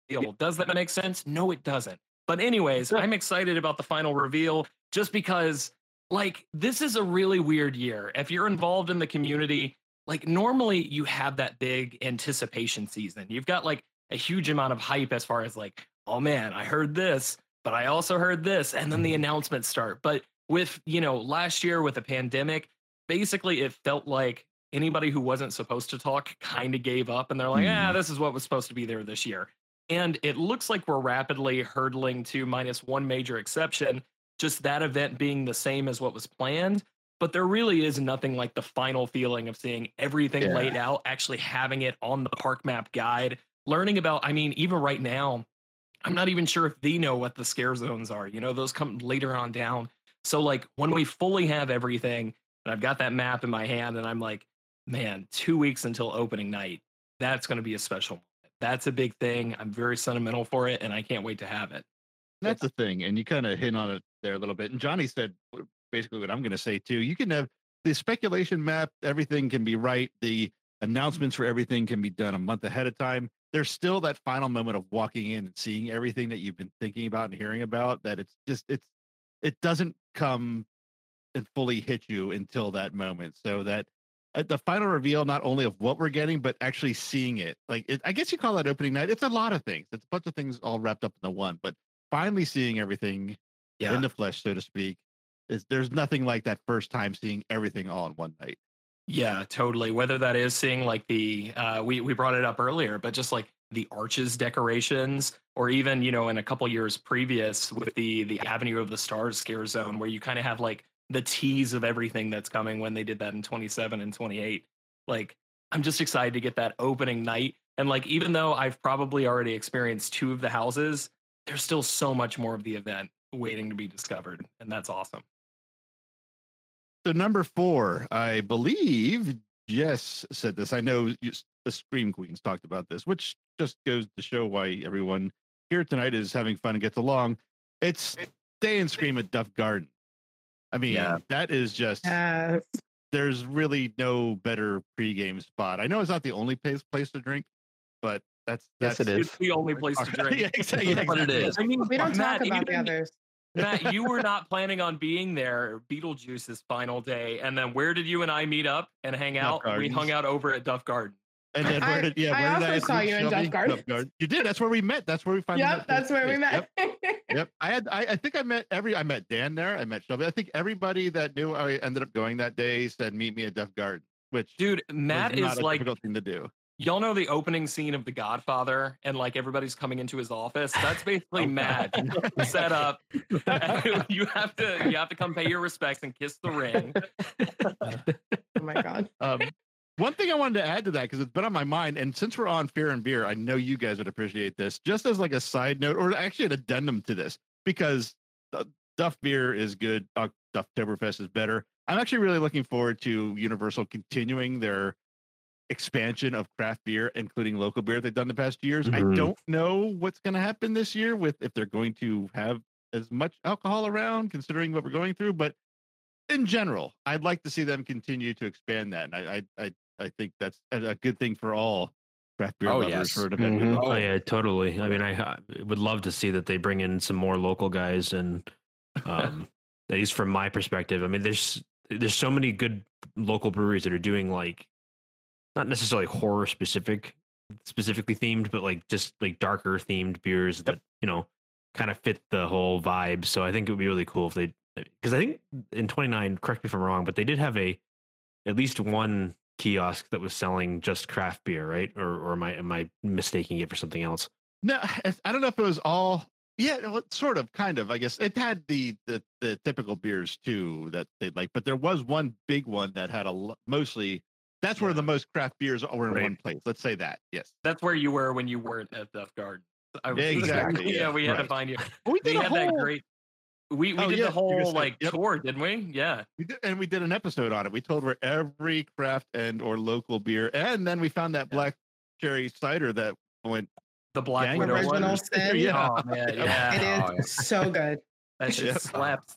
reveal. Does that make sense? No, it doesn't. But anyways, I'm excited about the final reveal just because like this is a really weird year. If you're involved in the community, like normally you have that big anticipation season. You've got like a huge amount of hype as far as like, oh man, I heard this, but I also heard this, and then the announcements start. But with you know last year with the pandemic, basically it felt like anybody who wasn't supposed to talk kind of gave up, and they're like, ah, this is what was supposed to be there this year. And it looks like we're rapidly hurdling to minus one major exception, just that event being the same as what was planned. But there really is nothing like the final feeling of seeing everything Yeah. laid out, actually having it on the park map guide, learning about, I mean, even right now, I'm not even sure if they know what the scare zones are. You know, those come later on down. So, like, when we fully have everything, and I've got that map in my hand, and I'm like, man, two weeks until opening night, that's going to be a special. That's a big thing. I'm very sentimental for it, and I can't wait to have it. That's the thing, and you kind of hit on it there a little bit. And Johnny said basically what I'm going to say too. You can have the speculation map; everything can be right. The announcements for everything can be done a month ahead of time. There's still that final moment of walking in and seeing everything that you've been thinking about and hearing about. That it's just it's it doesn't come and fully hit you until that moment. So that at the final reveal, not only of what we're getting, but actually seeing it. Like it, I guess you call that opening night. It's a lot of things. It's a bunch of things all wrapped up in the one. But finally seeing everything Yeah. in the flesh, so to speak, is there's nothing like that first time seeing everything all in one night. Yeah, totally. Whether that is seeing like the uh we we brought it up earlier, but just like the arches decorations or even, you know, in a couple years previous with the the Avenue of the Stars scare zone where you kind of have like the tease of everything that's coming when they did that in 27 and 28. Like I'm just excited to get that opening night and like even though I've probably already experienced two of the houses, there's still so much more of the event waiting to be discovered and that's awesome. So number four, I believe Jess said this. I know you, the Scream Queens talked about this, which just goes to show why everyone here tonight is having fun and gets along. It's Stay and Scream at Duff Garden. I mean, Yeah. that is just Yes. there's really no better pregame spot. I know it's not the only place place to drink, but that's Yes, that's it is. It's the only place to [LAUGHS] drink. yeah, exactly. But it exactly. is. I mean, We don't Matt, talk about the others. Matt, you were [LAUGHS] not planning on being there Beetlejuice's final day. And then where did you and I meet up and hang Duff out? We hung out over at Duff Garden. And then where I- did yeah? I Where did also I saw meet you in Shelby? Duff Garden. Garden. You did. That's where we met. That's where we finally Yep, met. that's where we met. Yep. [LAUGHS] Yep. I had. I, I think I met every. I met Dan there. I met Shelby. I think everybody that knew I ended up going that day said meet me at Duff Garden, which Dude, was Matt not is a like, difficult thing to do. y'all know the opening scene of The Godfather and like everybody's coming into his office. That's basically [LAUGHS] Matt set up. [LAUGHS] you have to you have to come pay your respects and kiss the ring. Oh my god. Um, one thing I wanted to add to that because it's been on my mind, and since we're on Fear and Beer, I know you guys would appreciate this. Just as like a side note, or actually an addendum to this, because Duff Beer is good, uh, Dufftoberfest is better. I'm actually really looking forward to Universal continuing their expansion of craft beer, including local beer they've done the past years. I Mhm. don't know what's going to happen this year with if they're going to have as much alcohol around, considering what we're going through, but in general, I'd like to see them continue to expand that, and I I I, I think that's a, a good thing for all craft beer Oh, lovers yes. for an event. Mhm. with Oh yeah, totally. I mean, I, I would love to see that they bring in some more local guys and um, [LAUGHS] at least from my perspective. I mean, there's there's so many good local breweries that are doing like not necessarily horror specific specifically themed, but like just like darker themed beers that, you know, kind of fit the whole vibe. So I think it would be really cool if they because I think in 29, correct me if I'm wrong, but they did have a at least one kiosk that was selling just craft beer, right? Or or am I am I mistaking it for something else? No, I don't know if it was all. Yeah, well, sort of, kind of. I guess it had the the, the typical beers too that they like, but there was one big one that had a mostly. That's where the most craft beers were in Right. one place. Let's say that. Yes. That's where you were when you weren't at Duff Garden. I was- [LAUGHS] Yeah, exactly, yeah, yeah, we had to find you. We did a had that great. We we Oh, did yeah, the you were gonna whole say- like yep. tour, didn't we? Yeah. We did, and we did an episode on it. We told where every craft and or local beer, and then we found that black cherry cider that went the black Widow Original sin. [LAUGHS] yeah, Oh man, yeah. It is Oh, yeah. so good. [LAUGHS] That shit Yeah. slaps.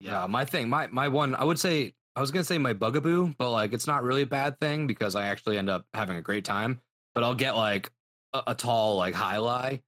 Yeah, my thing, my my one, I would say I was gonna say my bugaboo, but like it's not really a bad thing because I actually end up having a great time. But I'll get like a, a tall like high lie,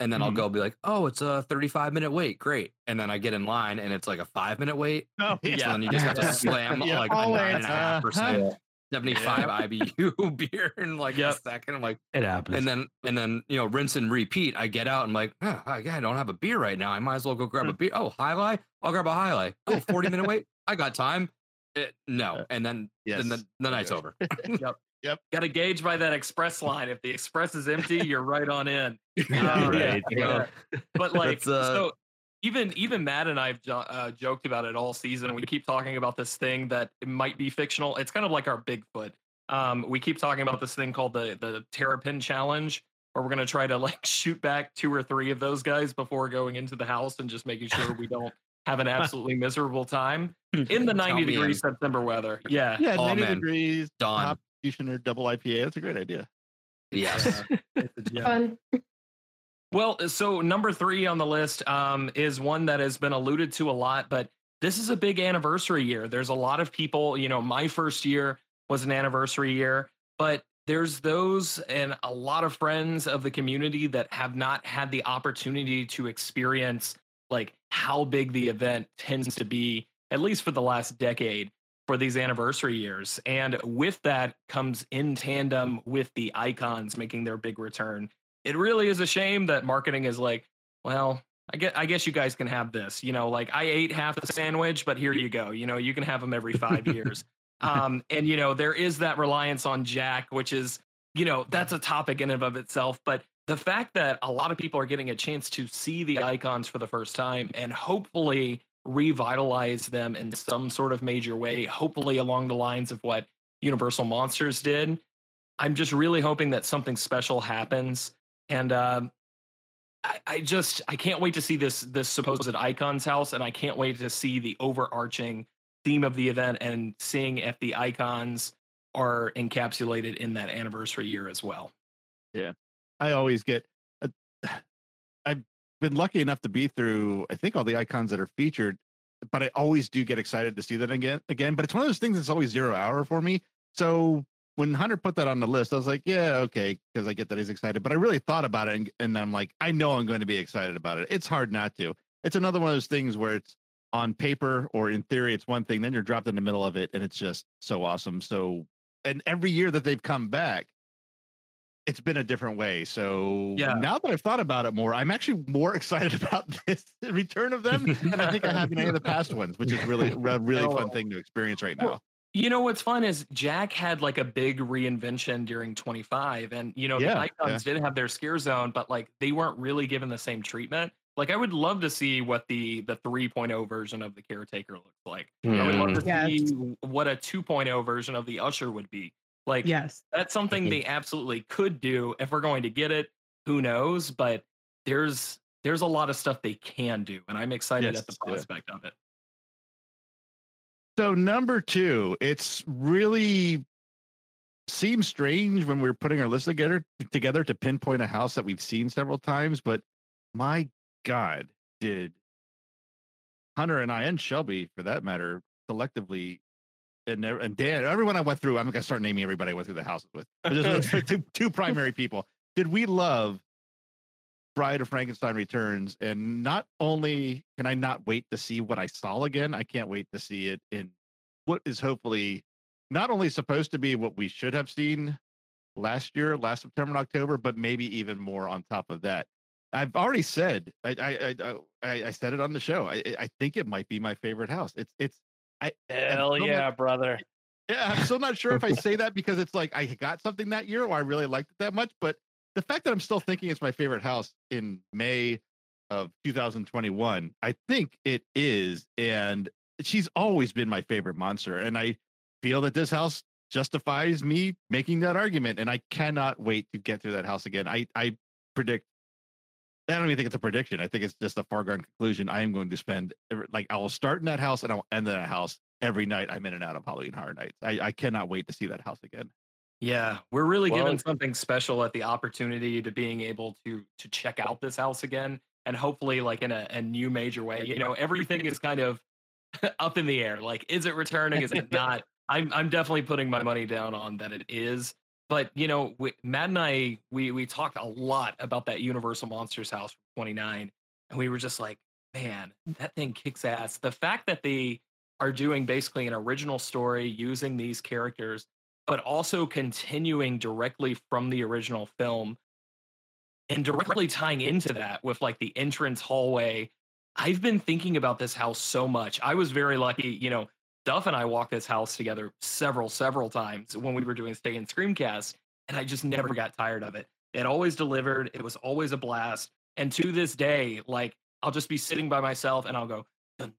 and then I'll Mhm. go be like, oh, it's a 35 minute wait, great. And then I get in line and it's like a five minute wait. Oh, So yeah. then you [LAUGHS] just have to slam Yeah. like a Always. nine and a half uh-huh. percent, 75 IBU [LAUGHS] beer in like Yep. a second. I'm like, It happens. and then and then you know rinse and repeat. I get out. I'm like, oh, I I don't have a beer right now. I might as well go grab a mm. beer. Oh, highlight. I'll grab a highlight. Oh, 40 minute [LAUGHS] wait. I got time. It, no, uh, and then Yes. then the, the night's over. Got to gauge by that express line. If the express is empty, you're right on in. [LAUGHS] Yeah, right. yeah. But like, uh, so even even Matt and I've jo- uh, joked about it all season. We keep talking about this thing that it might be fictional. It's kind of like our Bigfoot. Um, we keep talking about this thing called the the Terrapin Challenge, where we're gonna try to like shoot back two or three of those guys before going into the house and just making sure we don't have an [LAUGHS] absolutely miserable time in the 90 degree in. September weather. Yeah. Yeah, Oh, 90 man. degrees, Done. hop fusion or double IPA. That's a great idea. Yes. [LAUGHS] Fun. Well, uh, so number three on the list um, is one that has been alluded to a lot, but this is a big anniversary year. There's a lot of people, you know, my first year was an anniversary year, but there's those and a lot of friends of the community that have not had the opportunity to experience like how big the event tends to be, at least for the last decade for these anniversary years. And with that comes in tandem with the icons making their big return it really is a shame that marketing is like, well, I guess, I guess you guys can have this. You know, like I ate half the sandwich, but here you go. You know, you can have them every five years. Um, and you know, there is that reliance on Jack, which is, you know, that's a topic in and of itself. But the fact that a lot of people are getting a chance to see the icons for the first time and hopefully revitalize them in some sort of major way, hopefully along the lines of what Universal Monsters did. I'm just really hoping that something special happens and um, I, I just I can't wait to see this this supposed icons house, and I can't wait to see the overarching theme of the event and seeing if the icons are encapsulated in that anniversary year as well. Yeah. I always get. Been lucky enough to be through. I think all the icons that are featured, but I always do get excited to see that again. Again, but it's one of those things that's always zero hour for me. So when Hunter put that on the list, I was like, yeah, okay, because I get that he's excited. But I really thought about it, and, and I'm like, I know I'm going to be excited about it. It's hard not to. It's another one of those things where it's on paper or in theory, it's one thing. Then you're dropped in the middle of it, and it's just so awesome. So, and every year that they've come back, it's been a different way. So Yeah. now that I've thought about it more, I'm actually more [LAUGHS] excited about this [LAUGHS] return of them than I think I have in any of the past [LAUGHS] ones, which is really a really fun thing to experience right now. You know what's fun is Jack had like a big reinvention during 25, and you know Yeah, the icons did have their scare zone, but like they weren't really given the same treatment. Like I would love to see what the the 3.0 version of the caretaker looks like. I would love hmm. to Yes. see what a 2.0 version of the usher would be. Like Yes. that's something they mm-hmm. absolutely could do if we're going to get it. Who knows? But there's there's a lot of stuff they can do, and I'm excited Yes, at the yeah. prospect of it. So number two, it's really seems strange when we're putting our list together together to pinpoint a house that we've seen several times, but my God, did Hunter and I and Shelby, for that matter, collectively, and and Dan, everyone I went through, I'm gonna start naming everybody I went through the houses with. Just two, two primary people. Did we love Bride of Frankenstein returns, and not only can I not wait to see what I saw again, I can't wait to see it in what is hopefully not only supposed to be what we should have seen last year, last September and October, but maybe even more on top of that. I've already said I I I, I, I said it on the show. I I think it might be my favorite house. It's it's I Hell still not- yeah, brother. yeah, I'm still not sure if I [LAUGHS] say that because it's like I got something that year or I really liked it that much. But the fact that I'm still thinking it's my favorite house in May of 2021, I think it is. And she's always been my favorite monster. And I feel that this house justifies me making that argument. And I cannot wait to get through that house again. I, I predict. I don't even think it's a prediction. I think it's just a foregone conclusion. I am going to spend like I will start in that house and I'll end in that house every night I'm in and out of Halloween Horror Nights. I, I cannot wait to see that house again. Yeah, we're really Well- given something special at the opportunity to being able to to check out this house again, and hopefully, like in a, a new major way. You know, everything is kind of [LAUGHS] up in the air. Like, is it returning? Is it not? I'm I'm definitely putting my money down on that it is. But you know, we, Matt and I, we we talked a lot about that Universal Monsters house from 29, and we were just like, man, that thing kicks ass. The fact that they are doing basically an original story using these characters but also continuing directly from the original film and directly tying into that with like the entrance hallway. I've been thinking about this house so much. I was very lucky, you know, Duff and I walked this house together several, several times when we were doing Stay and Screamcast, and I just never got tired of it. It always delivered, it was always a blast. And to this day, like I'll just be sitting by myself and I'll go, dun,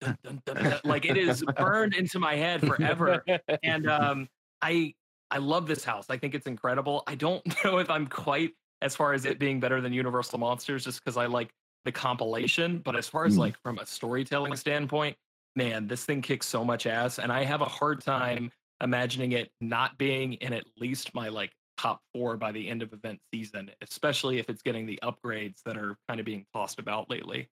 dun, dun, like it is burned into my head forever. And um, I I love this house. I think it's incredible. I don't [LAUGHS] know if I'm quite as far as it being better than Universal Monsters, just because I like the compilation. But as far as Mm. like from a storytelling standpoint, man, this thing kicks so much ass, and I have a hard time imagining it not being in at least my like top four by the end of event season, especially if it's getting the upgrades that are kind of being tossed about lately.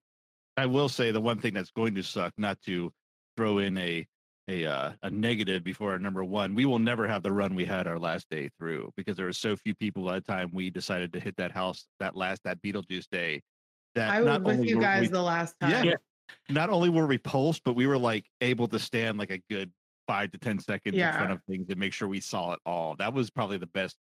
I will say the one thing that's going to suck, not to throw in a a uh, a negative before our number one, we will never have the run we had our last day through because there were so few people at the time we decided to hit that house that last that Beetlejuice day. That I was not with only you guys we- the last time. yeah, not only were we pulsed, but we were like able to stand like a good five to ten seconds in front of things and make sure we saw it all. That was probably the best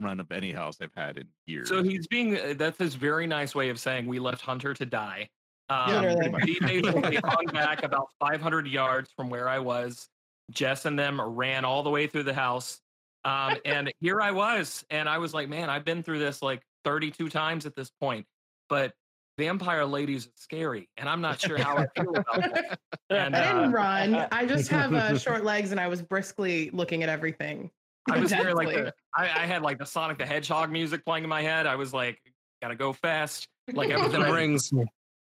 run of any house I've had in years. So he's being uh, that's his very nice way of saying we left Hunter to die. Um, Yeah, pretty much. he basically [LAUGHS] hung back about 500 yards from where I was. Jess and them ran all the way through the house. Um, and here I was, and I was like, man, I've been through this like 32 times at this point, but vampire ladies are scary, and I'm not sure how I feel [LAUGHS] about that. And, I didn't uh, run. I just have uh, [LAUGHS] short legs, and I was briskly looking at everything. I was very like the, I, I had like the Sonic the Hedgehog music playing in my head. I was like, gotta go fast. Like [LAUGHS] everything I- rings.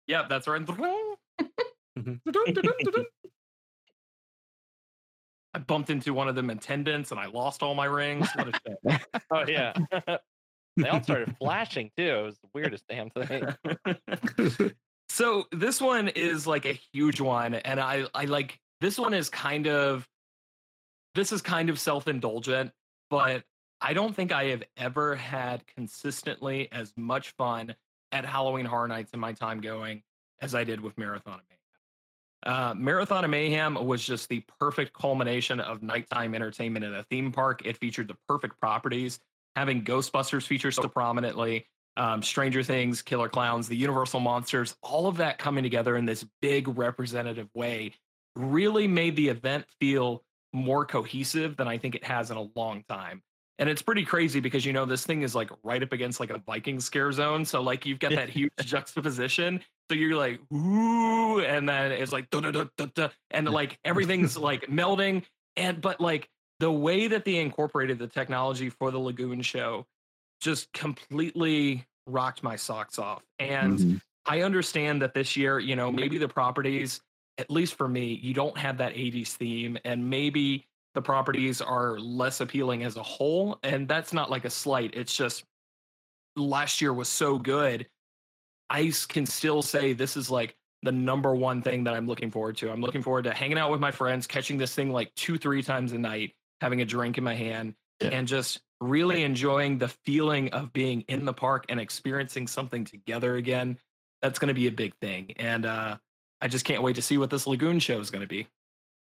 Yep, that's right. I bumped into one of them attendants and I lost all my rings. What a shame. Oh yeah. They all started [LAUGHS] flashing too. It was the weirdest damn thing. [LAUGHS] [LAUGHS] so this one is like a huge one, and I I like this one is kind of this is kind of self-indulgent, but I don't think I have ever had consistently as much fun at Halloween Horror Nights in my time going as I did with Marathon of Mayhem. Uh, Marathon of Mayhem was just the perfect culmination of nighttime entertainment in a theme park. It featured the perfect properties, having Ghostbusters feature so prominently, um, Stranger Things, Killer Clowns, the Universal Monsters, all of that coming together in this big representative way really made the event feel more cohesive than I think it has in a long time. And it's pretty crazy because you know this thing is like right up against like a Viking scare zone. So like you've got that [LAUGHS] huge juxtaposition. So you're like, ooh, and then it's like da da da, and like [LAUGHS] everything's like melding. And but like the way that they incorporated the technology for the Lagoon show just completely rocked my socks off. And mm-hmm. I understand that this year, you know, maybe the properties, at least for me, you don't have that 80s theme, and maybe the properties are less appealing as a whole. And that's not like a slight. It's just last year was so good. I can still say this is like the number one thing that I'm looking forward to. I'm looking forward to hanging out with my friends, catching this thing like two, three times a night, having a drink in my hand, and just really enjoying the feeling of being in the park and experiencing something together again. That's going to be a big thing, and uh, I just can't wait to see what this lagoon show is going to be.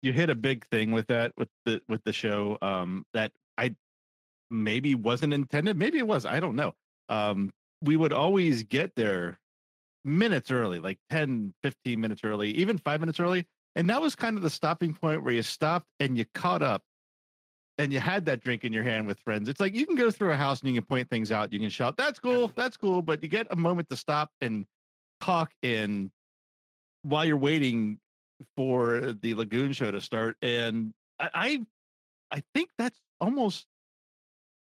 you hit a big thing with that with the with the show um that i maybe wasn't intended maybe it was i don't know um we would always get there minutes early like 10 15 minutes early even five minutes early and that was kind of the stopping point where you stopped and you caught up and you had that drink in your hand with friends it's like you can go through a house and you can point things out you can shout that's cool that's cool but you get a moment to stop and talk and while you're waiting for the lagoon show to start and I, I i think that's almost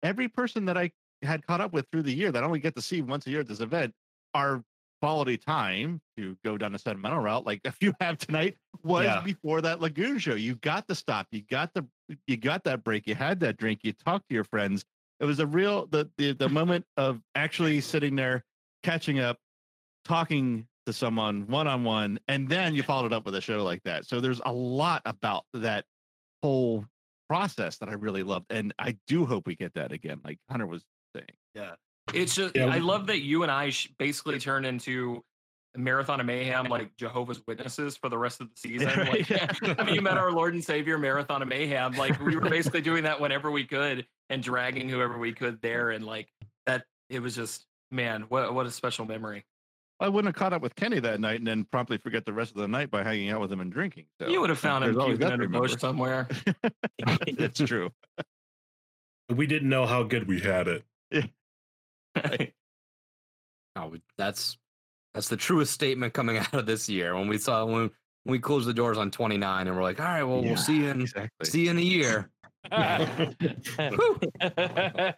every person that i had caught up with through the year that I only get to see once a year at this event our quality time to go down a sentimental route like [LAUGHS] if you have tonight was Yeah. before that lagoon show you got the stop you got the you got that break you had that drink you talked to your friends it was a real the the, the moment of actually sitting there catching up talking to someone one on one, and then you followed it up with a show like that. So there's a lot about that whole process that I really loved, and I do hope we get that again. Like Hunter was saying, Yeah. It's just Yeah, I we- love that you and I sh- basically turned into marathon of mayhem like Jehovah's Witnesses for the rest of the [LAUGHS] season. Like, [LAUGHS] have you met our Lord and Savior marathon of mayhem? Like we were basically doing that whenever we could and dragging whoever we could there and like that it was just man, what what a special memory. I wouldn't have caught up with Kenny that night, and then promptly forget the rest of the night by hanging out with him and drinking. So you would have found him there's always puking to under bush remember. somewhere. [LAUGHS] That's true. We didn't know how good we had it. [LAUGHS] Oh, we- that's that's the truest statement coming [LAUGHS] out of this year. When we saw when we closed the doors on 29, and we're like, all right, well, Yeah, we'll see you in see you in a year. [LAUGHS] God,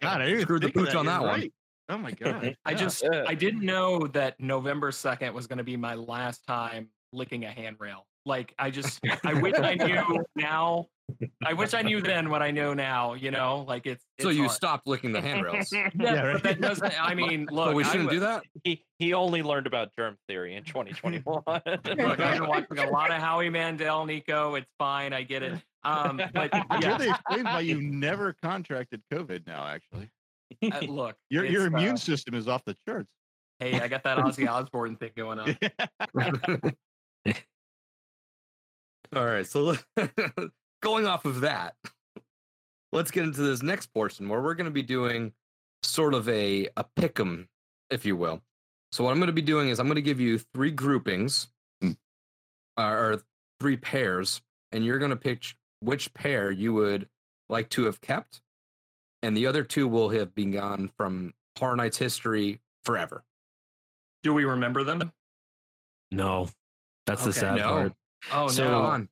I Screwed the pooch on You're that one. Oh my god! I Yeah. just I didn't know that November 2nd was going to be my last time licking a handrail. Like I just [LAUGHS] I wish I knew now. I wish I knew then what I know now, you know? Like it's, So it's you hard. stopped licking the handrails. [LAUGHS] Yeah, Yeah, but that doesn't I mean, look, so we shouldn't w- do that. He he only learned about germ theory in 2021. [LAUGHS] Look, I've been watching a lot of Howie Mandel, Nico. It's fine, I get it. Um, but It yeah, really explains why you never contracted COVID. Now, actually, uh, look, your your immune uh, system is off the charts. hey, I got that Ozzy Osbourne thing going on. All right, so [LAUGHS] going off of that, let's get into this next portion where we're going to be doing sort of a a pick'em, if you will. So what I'm going to be doing is I'm going to give you three groupings, uh, or three pairs, and you're going to pick which pair you would like to have kept, and the other two will have been gone from Horror Nights history forever. Do we remember them? No, that's the sad No. part. Oh So- no. on.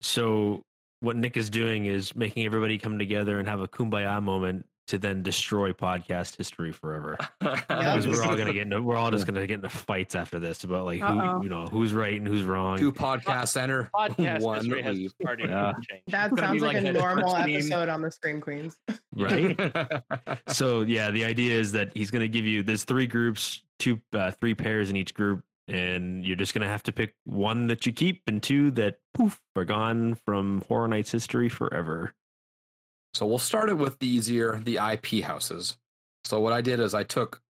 So what Nick is doing is making everybody come together and have a kumbaya moment to then destroy podcast history forever. Because we're all gonna [LAUGHS] get into, we're all just gonna get into fights after this about like Uh-oh. who you know who's right and who's wrong. Two [LAUGHS] podcast center, [LAUGHS] Podcast one history has started Yeah. That sounds like, like a normal episode on the Scream Queens. right? so yeah, the idea is that he's gonna give you there's three groups, two uh, three pairs in each group, and you're just gonna have to pick one that you keep and two that poof are gone from Horror Nights history forever. So we'll start it with the easier, the IP houses. So what I did is I took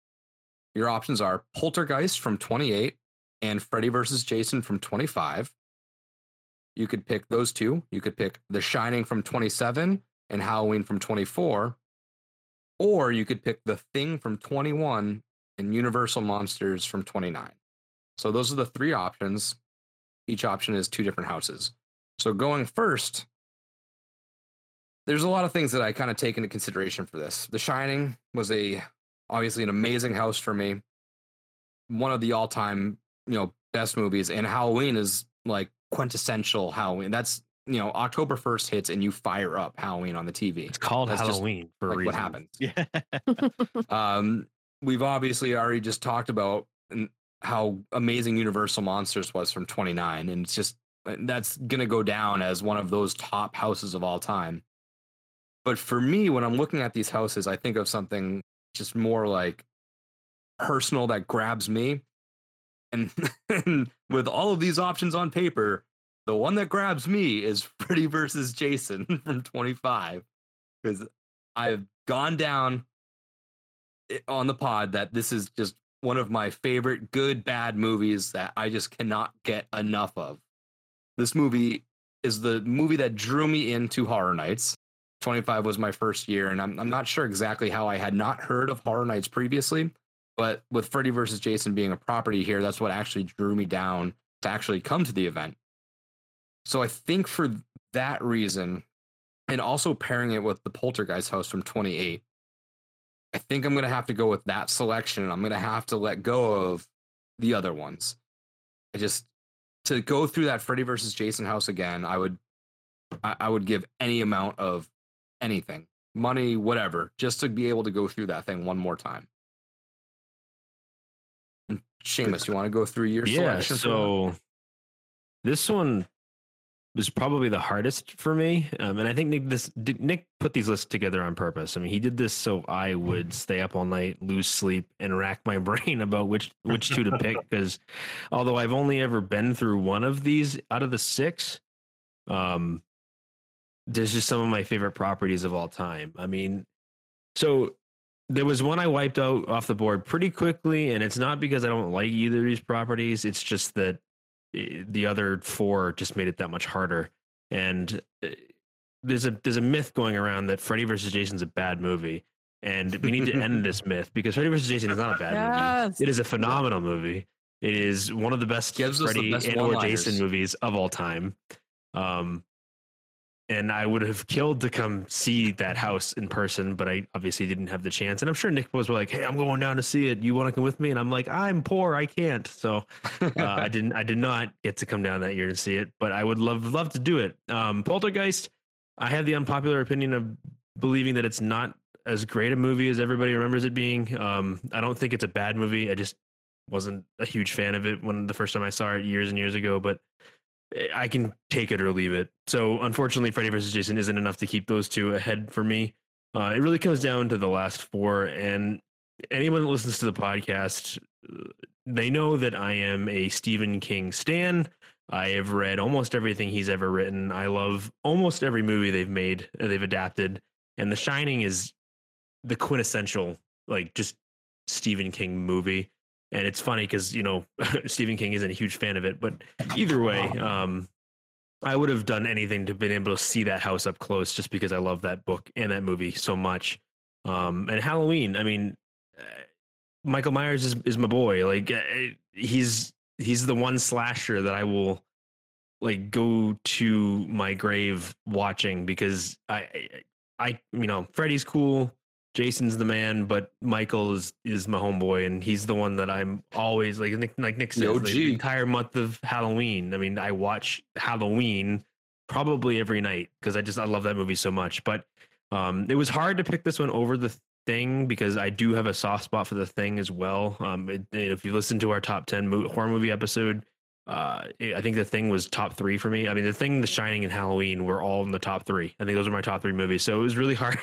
your options are Poltergeist from 28 and Freddy versus Jason from 25. You could pick those two. You could pick The Shining from 27 and Halloween from 24. Or you could pick The Thing from 21 and Universal Monsters from 29. So those are the three options. Each option is two different houses. So going first, there's a lot of things that I kind of take into consideration for this. The Shining was a obviously an amazing house for me. One of the all-time, you know, best movies and Halloween is like quintessential Halloween. That's, you know, October 1st hits and you fire up Halloween on the TV. It's called That's Halloween for a like reason. what happens. [LAUGHS] Yeah. [LAUGHS] Um, we've obviously already just talked about n- how amazing Universal Monsters was from 29, and it's just uh, that's gonna go down as one of those top houses of all time. But for me, when I'm looking at these houses, I think of something just more like personal that grabs me. And, [LAUGHS] and with all of these options on paper, the one that grabs me is [LAUGHS] Freddy versus Jason from 25. Because I've gone down on the pod that this is just one of my favorite good bad movies that I just cannot get enough of. This movie is the movie that drew me into Horror Nights. 25 was my first year, and I'm, I'm not sure exactly how I had not heard of Horror Nights previously, but with Freddy vs. Jason being a property here, that's what actually drew me down to actually come to the event. So I think for that reason, and also pairing it with the Poltergeist house from 28, I think I'm going to have to go with that selection. and I'm going to have to let go of the other ones. I just, to go through that Freddy versus Jason house again, I would, I, I would give any amount of anything, money, whatever, just to be able to go through that thing one more time. And Seamus, you want to go through your yeah. selection? So this one was probably the hardest for me, um, and I think Nick this Nick put these lists together on purpose. I mean, he did this so I would stay up all night, lose sleep, and rack my [LAUGHS] brain about which which two to pick. [LAUGHS] Because although I've only ever been through one of these out of the six, um, there's just some of my favorite properties of all time. I mean, so there was one I wiped out off the board pretty quickly, and it's not because I don't like either of these properties. It's just that the other four just made it that much harder. And eh, there's a there's a myth going around that Freddy versus Jason's a bad movie, and we need to end this [LAUGHS] myth because Freddy versus Jason is not a bad Yes. movie. It is a phenomenal movie. It is one of the best Gives us the Freddy best and or. Jason movies of all time. Um, and I would have killed to come see that house in person, but I obviously didn't have the chance. And I'm sure Nick was like, "Hey, I'm going down to see it. You want to come with me?" And I'm like, "I'm poor, I can't." So uh, I didn't. I did not get to come down that year to see it, but I would love love to do it. Um, Poltergeist. I have the unpopular opinion of believing that it's not as great a movie as everybody remembers it being. Um, I don't think it's a bad movie. I just wasn't a huge fan of it when the first time I saw it years and years ago, but I can take it or leave it. So unfortunately, Freddy vs. Jason isn't enough to keep those two ahead for me. Uh, it really comes down to the last four, and anyone that listens to the podcast, uh, they know that I am a Stephen King stan. I have read almost everything he's ever written. I love almost every movie they've made, uh, they've adapted, and The Shining is the quintessential, like just Stephen King movie. And it's funny because you know [LAUGHS] Stephen King isn't a huge fan of it, but either way, um, I would have done anything to been able to see that house up close just because I love that book and that movie so much. Um, and Halloween, I mean, uh, Michael Myers is, is my boy. Like uh, he's he's the one slasher that I will like go to my grave watching because I I, I you know Freddy's cool, Jason's the man, but Michael is is my homeboy, and he's the one that I'm always like Nick like Nick The like, the entire month of Halloween. I mean, I watch Halloween probably every night because I just I love that movie so much. But um, it was hard to pick this one over the thing because I do have a soft spot for the thing as well. Um, it, if you listen to our top ten mo- horror movie episode, uh, I think the thing was top three for me. I mean, the thing, The Shining, and Halloween were all in the top three. I think those are my top three movies. So it was really [LAUGHS] hard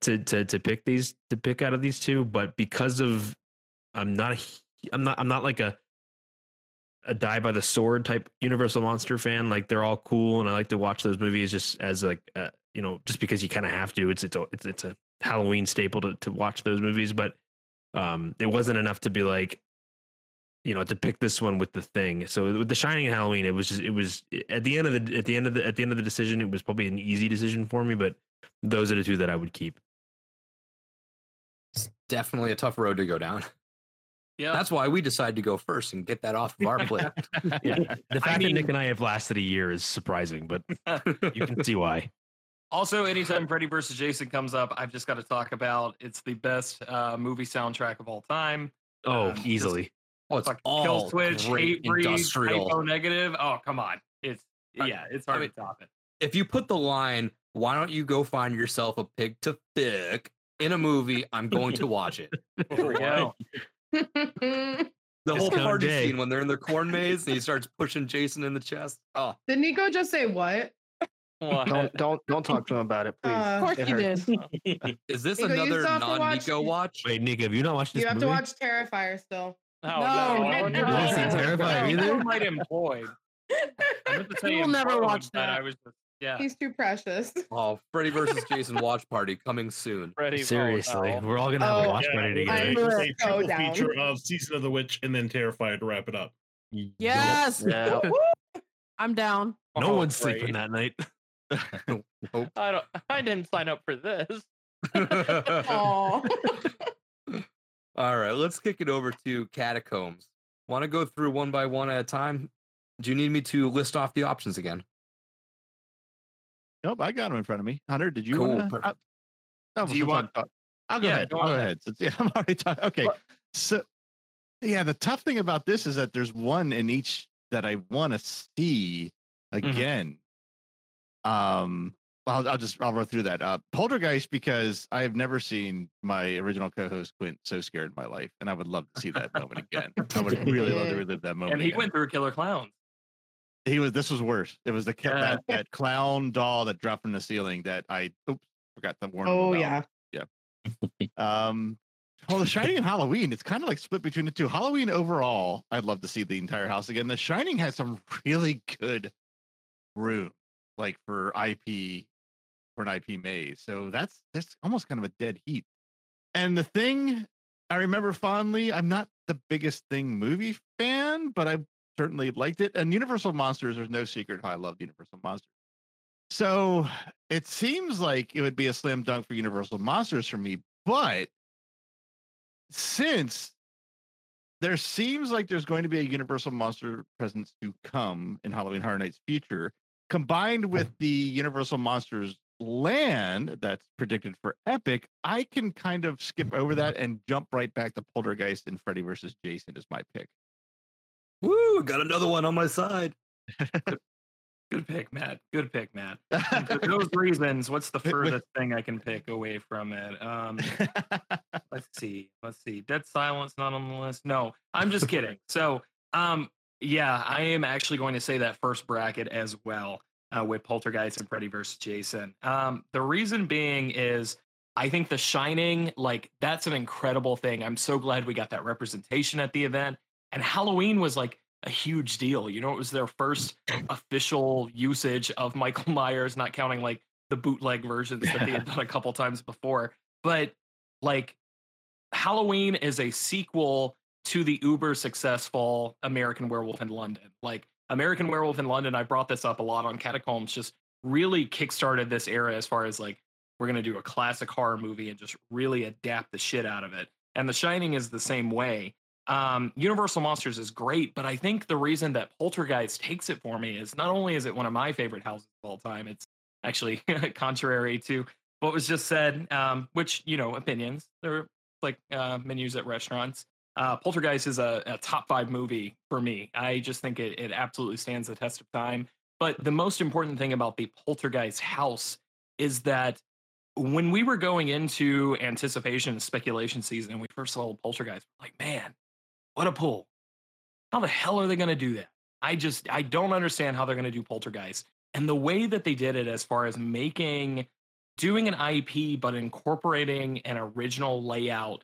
to to to pick these to pick out of these two. But because of I'm not a, I'm not I'm not like a a die by the sword type Universal monster fan. Like they're all cool, and I like to watch those movies just as like uh, you know just because you kind of have to. It's it's a it's it's a Halloween staple to to watch those movies, but um, it wasn't enough to be like you know to pick this one with the thing. So with The Shining and Halloween, it was just it was at the end of the at the end of the at the end of the decision, it was probably an easy decision for me. But those are the two that I would keep. It's definitely a tough road to go down. Yeah. That's why we decided to go first and get that off of our plate. [LAUGHS] Yeah, the fact mean- that Nick and I have lasted a year is surprising, but you can see why. Also, anytime Freddy versus Jason comes up, I've just got to talk about it's the best uh, movie soundtrack of all time. Oh, Um, just easily. Oh, it's Fuck, all Killswitch, great Hatebreed, industrial. Type O Negative. Oh, come on. It's yeah, it's hard I mean- to top it. if you put the line, why don't you go find yourself a pig to thick in a movie, I'm going to watch it. [LAUGHS] There we [LAUGHS] go. [LAUGHS] The whole Discount party day. scene when they're in their corn maze and he starts pushing Jason in the chest. Oh, Did Nico just say what? Don't don't don't talk to him about it, please. Uh, Of course It you hurts. did. is this Nico, another still have to watch- non-Nico watch? Wait, Nico, have you not watched this You have to movie? watch Terrifier still. Oh, No, no, no, no, no. You haven't seen either? I might employed. I meant to [LAUGHS] We will never watch that. I was just Yeah. He's too precious. [LAUGHS] Oh, Freddy versus Jason watch party coming soon. Freddy Seriously, Voltaire. we're all gonna have a Oh, watch Yeah, party together. I'm a- so it's a triple down. feature of Season of the Witch and then Terrifier to wrap it up. Yes. Yeah. [LAUGHS] I'm down. No Oh, one's sleeping that night. nope. I don't. I didn't sign up for this. Aw. All right, let's kick it over to catacombs. Want to go through one by one at a time? Do you need me to list off the options again? Nope, I got them in front of me. Hunter, did you Cool, to? perfect. Oh, Do you want- talk- I'll go Yeah, ahead. go I'll go ahead. ahead. [LAUGHS] Yeah, I'm already talking. Okay, What- so yeah, the tough thing about this is that there's one in each that I want to see Mm-hmm. again. Um, I'll, I'll just I'll run through that. Uh, Poltergeist because I have never seen my original co-host Quint so scared in my life, and I would love to see that moment again. [LAUGHS] I would really love to relive that moment. And he again. went through Killer Clowns. He was. This was worse. It was the Yeah. that, that clown doll that dropped from the ceiling that I oops forgot to warn. him oh about. yeah. [LAUGHS] Um, well, The Shining and Halloween, it's kind of like split between the two. Halloween overall, I'd love to see the entire house again. The Shining has some [LAUGHS] really good room, like for IP for an IP maze. So that's that's almost kind of a dead heat. And the thing I remember fondly, I'm not the biggest thing movie fan, but I certainly liked it. And Universal Monsters, there's no secret how I love Universal Monsters. So it seems like it would be a slam dunk for Universal Monsters for me, but since there seems like there's going to be a Universal Monster presence to come in Halloween Horror Nights future, combined hmm. with the Universal Monsters land that's predicted for Epic, I can kind of skip over that and jump right back to Poltergeist and Freddy versus Jason is my pick. Woo! Got another one on my side. [LAUGHS] Good pick, Matt. Good pick, Matt. [LAUGHS] For those reasons, what's the furthest thing I can pick away from it? Um, [LAUGHS] let's see. Let's see. Dead Silence not on the list. No, I'm just kidding. So, um, yeah, I am actually going to say that first bracket as well uh, with Poltergeist and Freddy versus Jason. Um, the reason being is I think The Shining, like that's an incredible thing. I'm so glad we got that representation at the event. And Halloween was like a huge deal. You know, it was their first official usage of Michael [LAUGHS] Myers, not counting like the bootleg versions that they had [LAUGHS] done a couple times before. But like Halloween is a sequel to the uber successful American Werewolf in London. Like American Werewolf in London, I brought this up a lot on Catacombs, just really kickstarted this era as far as like we're going to do a classic horror movie and just really adapt the shit out of it. And The Shining is the same way. Um, Universal Monsters is great, but I think the reason that Poltergeist takes it for me is not only is it one of my favorite houses of all time, it's actually [LAUGHS] contrary to what was just said, um, which, you know, opinions. They're like uh, menus at restaurants. Uh, Poltergeist is a, a top five movie for me. I just think it, it absolutely stands the test of time. But the most important thing about the Poltergeist house is that when we were going into anticipation and speculation season and we first saw Poltergeist, like, man, what a pull. How the hell are they going to do that? I just, I don't understand how they're going to do Poltergeist. And the way that they did it, as far as making, doing an IP, but incorporating an original layout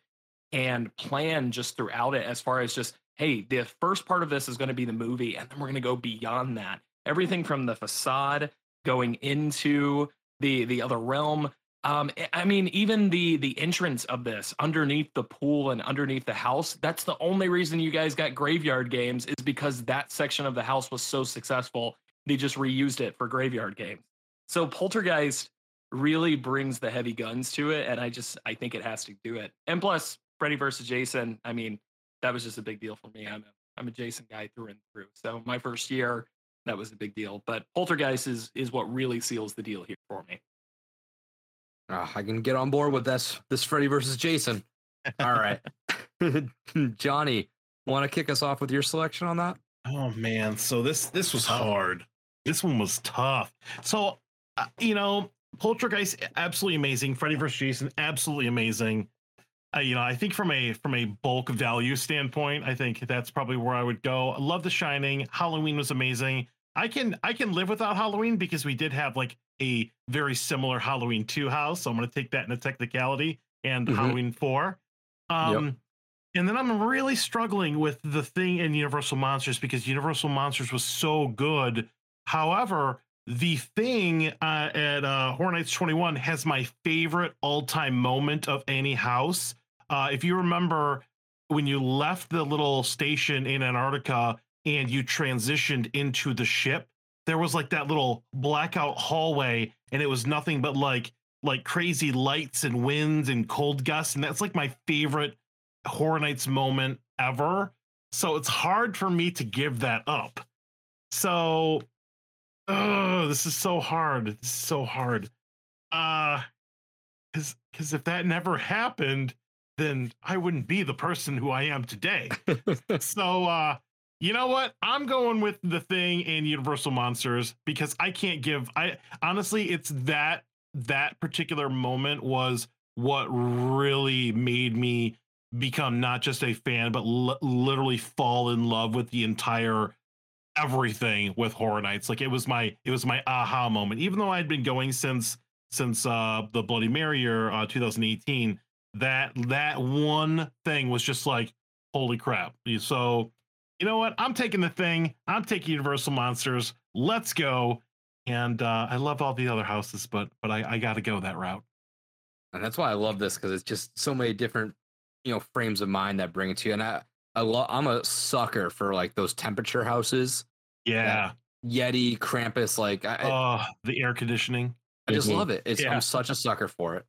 and plan just throughout it, as far as just, hey, the first part of this is going to be the movie, and then we're going to go beyond that. Everything from the facade going into the the other realm. Um, I- mean, even the the entrance of this underneath the pool and underneath the house. That's the only reason you guys got graveyard games is because that section of the house was so successful. They just reused it for graveyard games. So Poltergeist really brings the heavy guns to it, and I just I think it has to do it. And plus, Freddy versus Jason. I mean, that was just a big deal for me. I'm a, I'm a Jason guy through and through. So my first year, that was a big deal. But Poltergeist is is what really seals the deal here for me. Ah, I can get on board with this. This Freddy versus Jason. All right, [LAUGHS] [LAUGHS] Johnny, want to kick us off with your selection on that? Oh man, so this this was hard. This one was tough. So uh, you know, Poltergeist absolutely amazing. Freddy vs. Jason absolutely amazing. Uh, you know, I think from a from a bulk value standpoint, I think that's probably where I would go. I love The Shining. Halloween was amazing. I can I can live without Halloween because we did have like a very similar Halloween 2 house. So I'm going to take that in a technicality and Mhm. Halloween 4. Um and then I'm really struggling with the thing in Universal Monsters because Universal Monsters was so good. However, the thing uh, at uh, Horror Nights 21 has my favorite all time moment of any house. Uh, if you remember when you left the little station in Antarctica and you transitioned into the ship, there was like that little blackout hallway, and it was nothing but like like crazy lights and winds and cold gusts, and that's like my favorite Horror Nights moment ever. So it's hard for me to give that up. So, oh, this is so hard. This is so hard. Uh, because because if that never happened, then I wouldn't be the person who I am today. [LAUGHS] so, uh, you know what? I'm going with the thing in Universal Monsters because I can't give. I honestly, it's that that particular moment was what really made me become not just a fan, but li- literally fall in love with the entire everything with Horror Nights. Like it was my it was my aha moment. Even though I'd been going since since uh the Bloody Mary year, uh 2018, that that one thing was just like holy crap. So you know what? I'm taking the thing. I'm taking Universal Monsters. Let's go. And uh, I love all the other houses, but but I, I got to go that route. and that's why I love this because it's just so many different, you know, frames of mind that bring it to you. And I, I love, I'm a sucker for like those temperature houses. Yeah. Yeti, Krampus, like I, I- Oh, the air conditioning. I just Mhm. love it. It's Yeah. I'm such a sucker for it.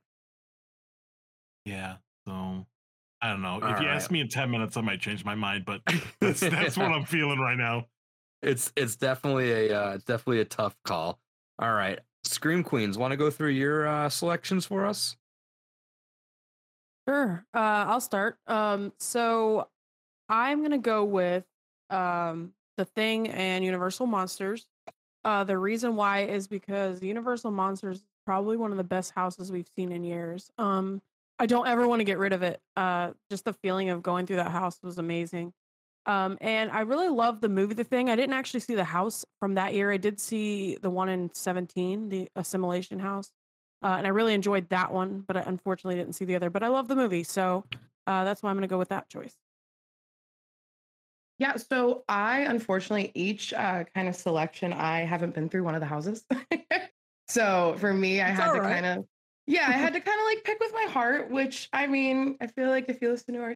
Yeah. So I don't know. All if you right. ask me in 10 minutes, I might change my mind, but [LAUGHS] that's that's what I'm feeling right now. It's it's definitely a uh, it's definitely a tough call. All right, Scream Queens, want to go through your uh, selections for us? Sure. Uh, I'll start. Um, so I'm gonna go with um, the Thing and Universal Monsters. Uh, the reason why is because Universal Monsters is probably one of the best houses we've seen in years. Um, I don't ever want to get rid of it. Uh, just the feeling of going through that house was amazing. Um, and I really love the movie The Thing. I didn't actually see the house from that year. I did see the one in 17, the Assimilation House. Uh, and I really enjoyed that one, but I unfortunately didn't see the other. But I love the movie, so uh, that's why I'm going to go with that choice. Yeah, so I unfortunately each uh, kind of selection I haven't been through one of the houses. [LAUGHS] so for me, I It's had to right. kind of yeah, I had to kind of like pick with my heart, which I mean, I feel like if you listen to our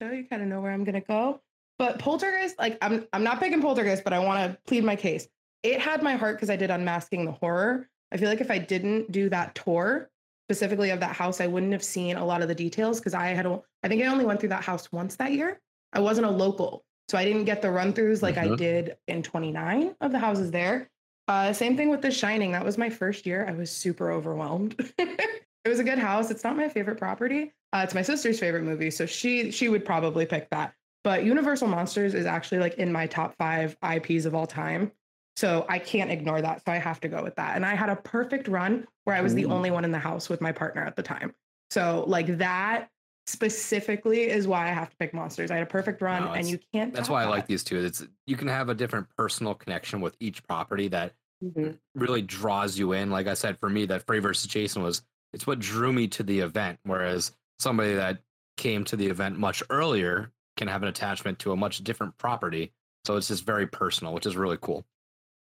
show, you kind of know where I'm gonna go. But Poltergeist, like I'm I'm not picking Poltergeist, but I want to plead my case. It had my heart because I did Unmasking the Horror. I feel like if I didn't do that tour specifically of that house, I wouldn't have seen a lot of the details because I had I think I only went through that house once that year. I wasn't a local, so I didn't get the run throughs like I Mhm. did in 29 of the houses there. Uh, same thing with The Shining. That was my first year. I was super overwhelmed. [LAUGHS] it was a good house. It's not my favorite property. Uh, it's my sister's favorite movie, so she she would probably pick that. But Universal Monsters is actually like in my top five IPs of all time. So I can't ignore that. So I have to go with that. And I had a perfect run where I was the only one in the house with my partner at the time. So like that specifically is why I have to pick monsters. I had a perfect run No, and you can't That's top why I that. like these two. It's you can have a different personal connection with each property that Mhm. really draws you in. Like I said, for me, that Frey versus Jason was it's what drew me to the event. Whereas somebody that came to the event much earlier can have an attachment to a much different property. So it's just very personal, which is really cool.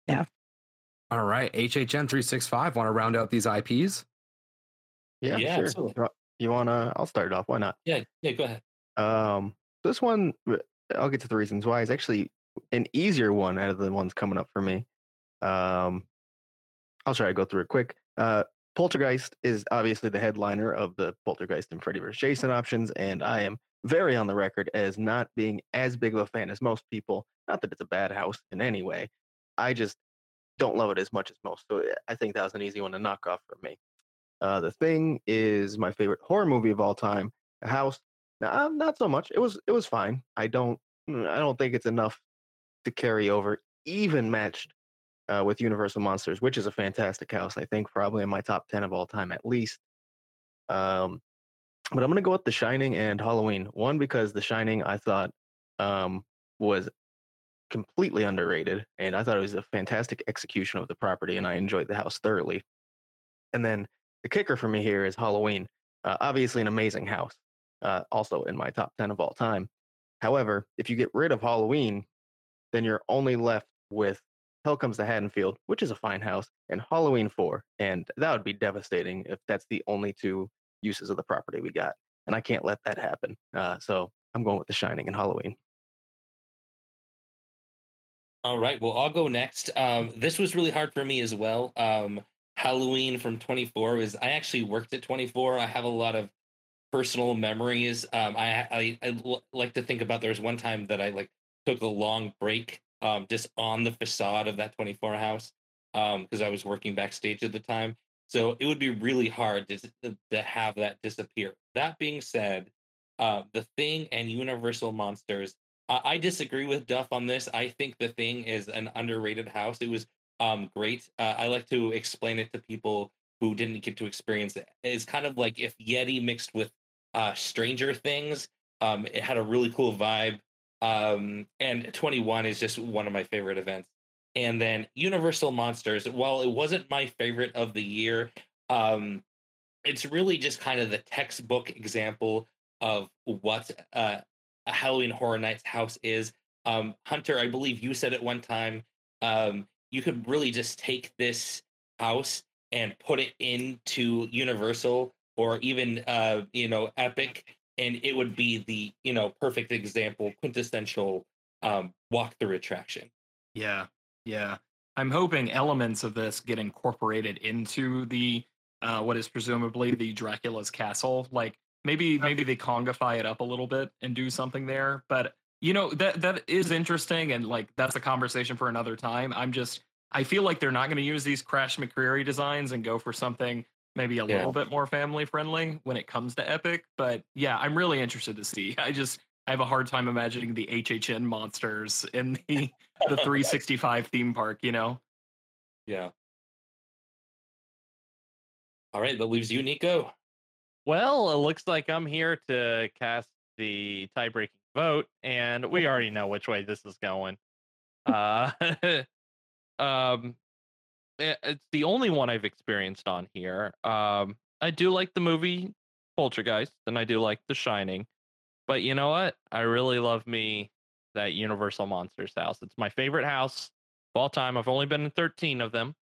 Yeah. All right, HHN three six five. Want to round out these IPs? Yeah, Yeah, sure. You wanna? I'll start it off. Why not? Yeah, yeah, go ahead. Um, this one, I'll get to the reasons why. Is actually an easier one out of the ones coming up for me. Um, I'll try to go through it quick. Uh, Poltergeist is obviously the headliner of the Poltergeist and Freddy vs. Jason options, and I am very on the record as not being as big of a fan as most people. Not that it's a bad house in any way. I just don't love it as much as most. So eh, I think that was an easy one to knock off for me. Uh, the Thing is my favorite horror movie of all time. The House, nah, not so much. It was it was fine. I don't mm, I don't think it's enough to carry over, even matched uh, with Universal Monsters, which is a fantastic house. I think probably in my top ten of all time at least. Um, but I'm gonna go with The Shining and Halloween. One because The Shining I thought um, was completely underrated, and I thought it was a fantastic execution of the property, and I enjoyed the house thoroughly. And then the kicker for me here is Halloween. Uh, obviously, an amazing house, uh, also in my top 10 of all time. However, if you get rid of Halloween, then you're only left with Hell Comes to Haddonfield, which is a fine house, and Halloween 4. And that would be devastating if that's the only two uses of the property we got. And I can't let that happen. Uh, so I'm going with The Shining and Halloween. All right. Well, I'll go next. Um, this was really hard for me as well. Um, Halloween from 24 was I actually worked at 24. I have a lot of personal memories. Um, I, I I like to think about there was one time that I like took a long break um, just on the facade of that 24 house because I was working backstage at the time. So it would be really hard to, to have that disappear. That being said, uh, the Thing and Universal Monsters. I disagree with Duff on this. I think the Thing is an underrated house. It was um great. Uh, I like to explain it to people who didn't get to experience it. It's kind of like if Yeti mixed with uh Stranger Things. Um, it had a really cool vibe. Um, and 21 is just one of my favorite events. And then Universal Monsters, while it wasn't my favorite of the year, um, it's really just kind of the textbook example of what uh, a Halloween Horror Nights house is. Um, Hunter, I believe you said at one time, um, you could really just take this house and put it into Universal or even uh, you know Epic, and it would be the you know perfect example, quintessential um, walkthrough attraction. Yeah, yeah. I'm hoping elements of this get incorporated into the uh, what is presumably the Dracula's castle. Like maybe maybe they congify it up a little bit and do something there. But you know that that is interesting, and like that's a conversation for another time. I'm just I feel like they're not going to use these Crash McCreery designs and go for something maybe a Yeah. little bit more family friendly when it comes to Epic. But yeah, I'm really interested to see. I just I have a hard time imagining the HHN monsters in the the [LAUGHS] 365 theme park. You know. Yeah. All right, that leaves you, Nico. Well, it looks like I'm here to cast the tie-breaking vote, and we already know which way this is going. Uh, [LAUGHS] um, it's the only one I've experienced on here. Um, I do like the movie Poltergeist, and I do like The Shining, but you know what? I really love me that Universal Monsters house. It's my favorite house of all time. I've only been in 13 of them,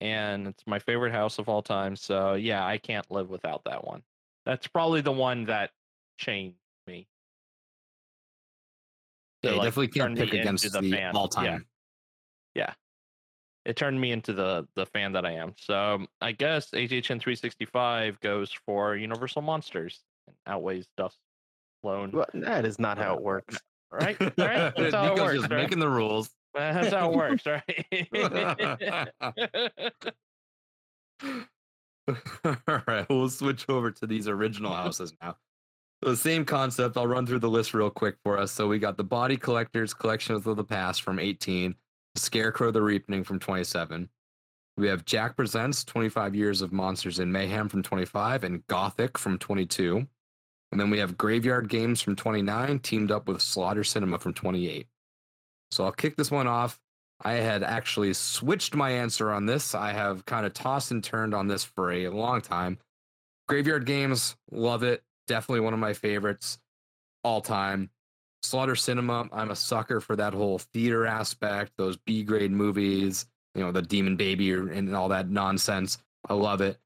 and it's my favorite house of all time. So yeah, I can't live without that one. That's probably the one that changed me. Yeah, to, you like, definitely can't pick against into the all-time. Yeah. yeah. It turned me into the the fan that I am. So I guess HHN 365 goes for Universal Monsters and outweighs Duff's lone. Well, that is not how it works. Right? Right? [LAUGHS] That's how it Nico's works. just right? making the rules. [LAUGHS] That's how it works, right? [LAUGHS] All right, we'll switch over to these original houses now. So the same concept. I'll run through the list real quick for us. So we got the Body Collectors Collections of the Past from 18, Scarecrow the Reaping from 27. We have Jack Presents 25 Years of Monsters in Mayhem from 25 and Gothic from 22. And then we have Graveyard Games from 29, teamed up with Slaughter Cinema from 28. So I'll kick this one off. I had actually switched my answer on this. I have kind of tossed and turned on this for a long time. Graveyard Games, love it. Definitely one of my favorites all time. Slaughter Cinema, I'm a sucker for that whole theater aspect, those B grade movies, you know, the Demon Baby and all that nonsense. I love it.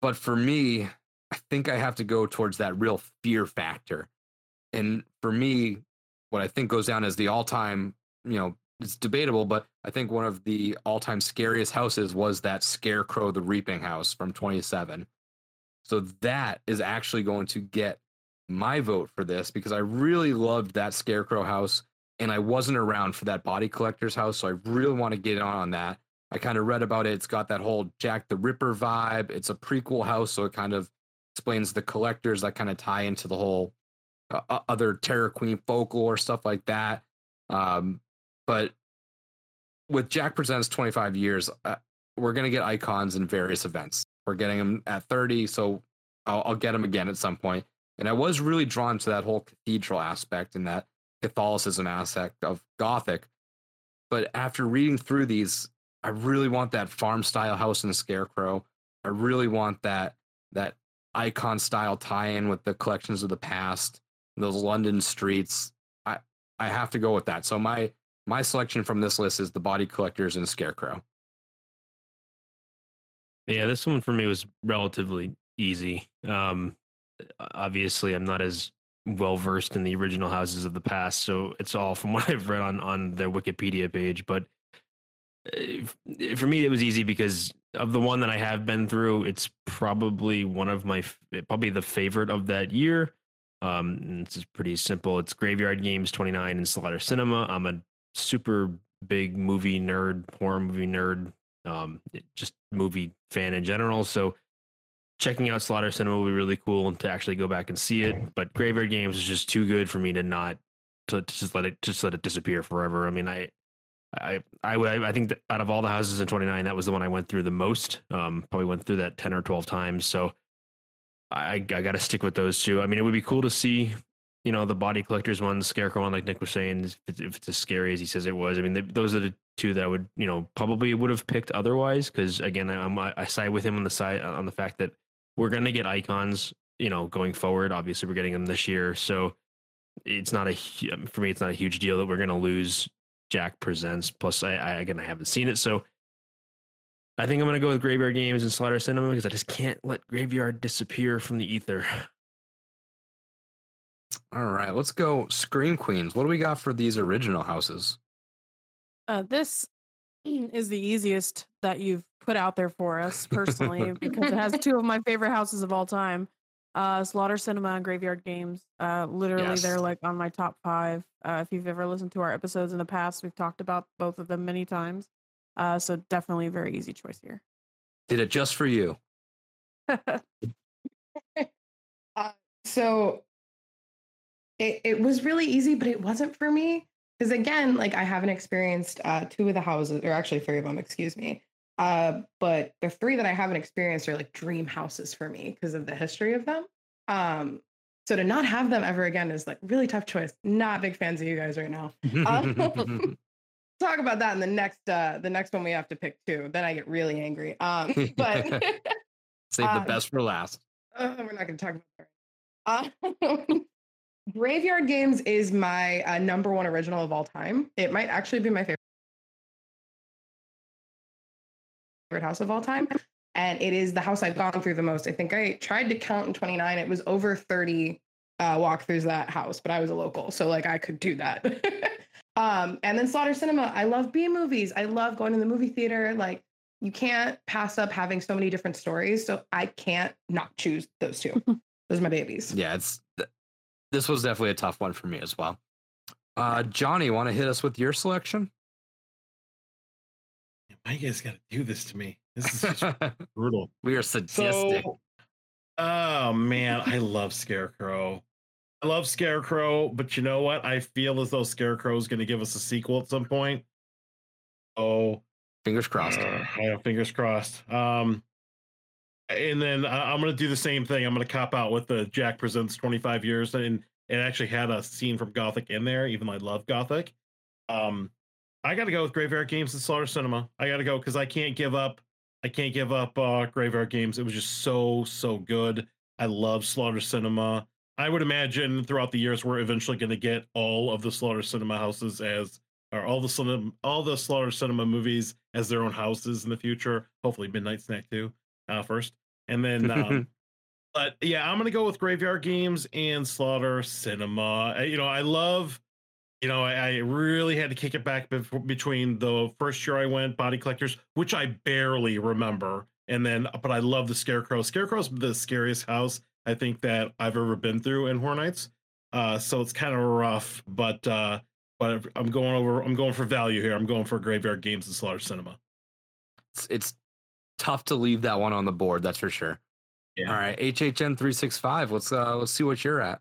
But for me, I think I have to go towards that real fear factor. And for me, what I think goes down as the all time, you know, it's debatable, but I think one of the all time scariest houses was that Scarecrow the Reaping House from 27. So that is actually going to get my vote for this because I really loved that Scarecrow house and I wasn't around for that Body Collector's house. So I really want to get on on that. I kind of read about it. It's got that whole Jack the Ripper vibe. It's a prequel house. So it kind of explains the collectors that kind of tie into the whole uh, uh, other Terra Queen folklore, stuff like that. Um, but with Jack Presents 25 years, uh, we're going to get icons in various events. We're getting them at 30, so I'll, I'll get them again at some point. And I was really drawn to that whole cathedral aspect and that Catholicism aspect of Gothic. But after reading through these, I really want that farm style house in the Scarecrow. I really want that that icon style tie in with the collections of the past, those London streets. I I have to go with that. So my my selection from this list is the Body Collectors and Scarecrow. Yeah, this one for me was relatively easy. Um, obviously, I'm not as well versed in the original houses of the past, so it's all from [LAUGHS] what I've read on on their Wikipedia page. But uh, for me, it was easy because of the one that I have been through. It's probably one of my probably the favorite of that year. Um, and it's pretty simple. It's Graveyard Games 29 and Slaughter Cinema. I'm a super big movie nerd, horror movie nerd, um, just movie fan in general. So checking out Slaughter Cinema will be really cool and to actually go back and see it. But Graveyard Games is just too good for me to not to, to just let it just let it disappear forever. I mean, I I I I I think that out of all the houses in 29, that was the one I went through the most. Um, probably went through that 10 or 12 times. So I I got to stick with those two. I mean, it would be cool to see. You know the body collectors one, the scarecrow one, like Nick was saying, if it's, if it's as scary as he says it was. I mean, th those are the two that I would, you know, probably would have picked otherwise. Because again, I- I'm I side with him on the side on the fact that we're going to get icons, you know, going forward. Obviously, we're getting them this year, so it's not a um, for me. It's not a huge deal that we're going to lose Jack Presents. Plus, I, I again, I haven't seen it, so I think I'm going to go with Graveyard Games and Slaughter Cinema because I just can't let Graveyard disappear from the ether. [LAUGHS] All right, let's go Scream Queens. What do we got for these original houses? Uh, this [CLEARS THROAT] is the easiest that you've put out there for us personally [LAUGHS] because it has two of my favorite houses of all time uh slaughter cinema and graveyard games uh literally Yes. they're like on my top five uh if you've ever listened to our episodes in the past we've talked about both of them many times uh so definitely a very easy choice here Did it just for you? [LAUGHS] Uh, so it, it was really easy, but it wasn't for me. Because again, like I haven't experienced uh, two of the houses, or actually three of them, excuse me. Uh, but the three that I haven't experienced are like dream houses for me because of the history of them. Um, so to not have them ever again is like really tough choice. Not big fans of you guys right now. Um, [LAUGHS] [LAUGHS] talk about that in the next uh the next one we have to pick two. Then I get really angry. Um, [LAUGHS] but Save the um, best for last. uh, we're not going to talk about that. Um, Graveyard Games is my uh, number one original of all time. It might actually be my favorite favorite house of all time. And it is the house I've gone through the most. I think I tried to count in 29. It was over 30 uh, walkthroughs that house, but I was a local. So like I could do that. [LAUGHS] um, and then Slaughter Cinema. I love B movies. I love going to the movie theater. Like you can't pass up having so many different stories. So I can't not choose those two. [LAUGHS] those are my babies. Yeah, it's th- this was definitely a tough one for me as well. Uh, Johnny, want to hit us with your selection? Why you guys got to do this to me? This is [LAUGHS] brutal. We are sadistic. So, oh man, I love Scarecrow. I love Scarecrow, but you know what? I feel as though Scarecrow is going to give us a sequel at some point. Oh, fingers crossed. yeah, fingers crossed. Um, and then I'm going to do the same thing. I'm going to cop out with the Jack Presents 25 years, and it actually had a scene from Gothic in there, even though I love Gothic. Um, I got to go with Graveyard Games and Slaughter Cinema. I got to go because I can't give up. I can't give up uh, Graveyard Games. It was just so so good. I love Slaughter Cinema. I would imagine throughout the years we're eventually going to get all of the Slaughter Cinema houses as or all the cinema, all the Slaughter Cinema movies as their own houses in the future. Hopefully Midnight Snack too uh, first, and then. Um, [LAUGHS] but yeah, I'm gonna go with Graveyard Games and Slaughter Cinema. You know, I love. You know, I, I really had to kick it back bef- between the first year I went Body Collectors, which I barely remember, and then but I love the Scarecrow. Scarecrow's the scariest house I think that I've ever been through in Horror Nights. Uh, so it's kind of rough, but uh, but I'm going over. I'm going for value here. I'm going for Graveyard Games and Slaughter Cinema. It's, it's tough to leave that one on the board, that's for sure. Yeah. All right, HHN three six five. Let's uh let's see what you're at.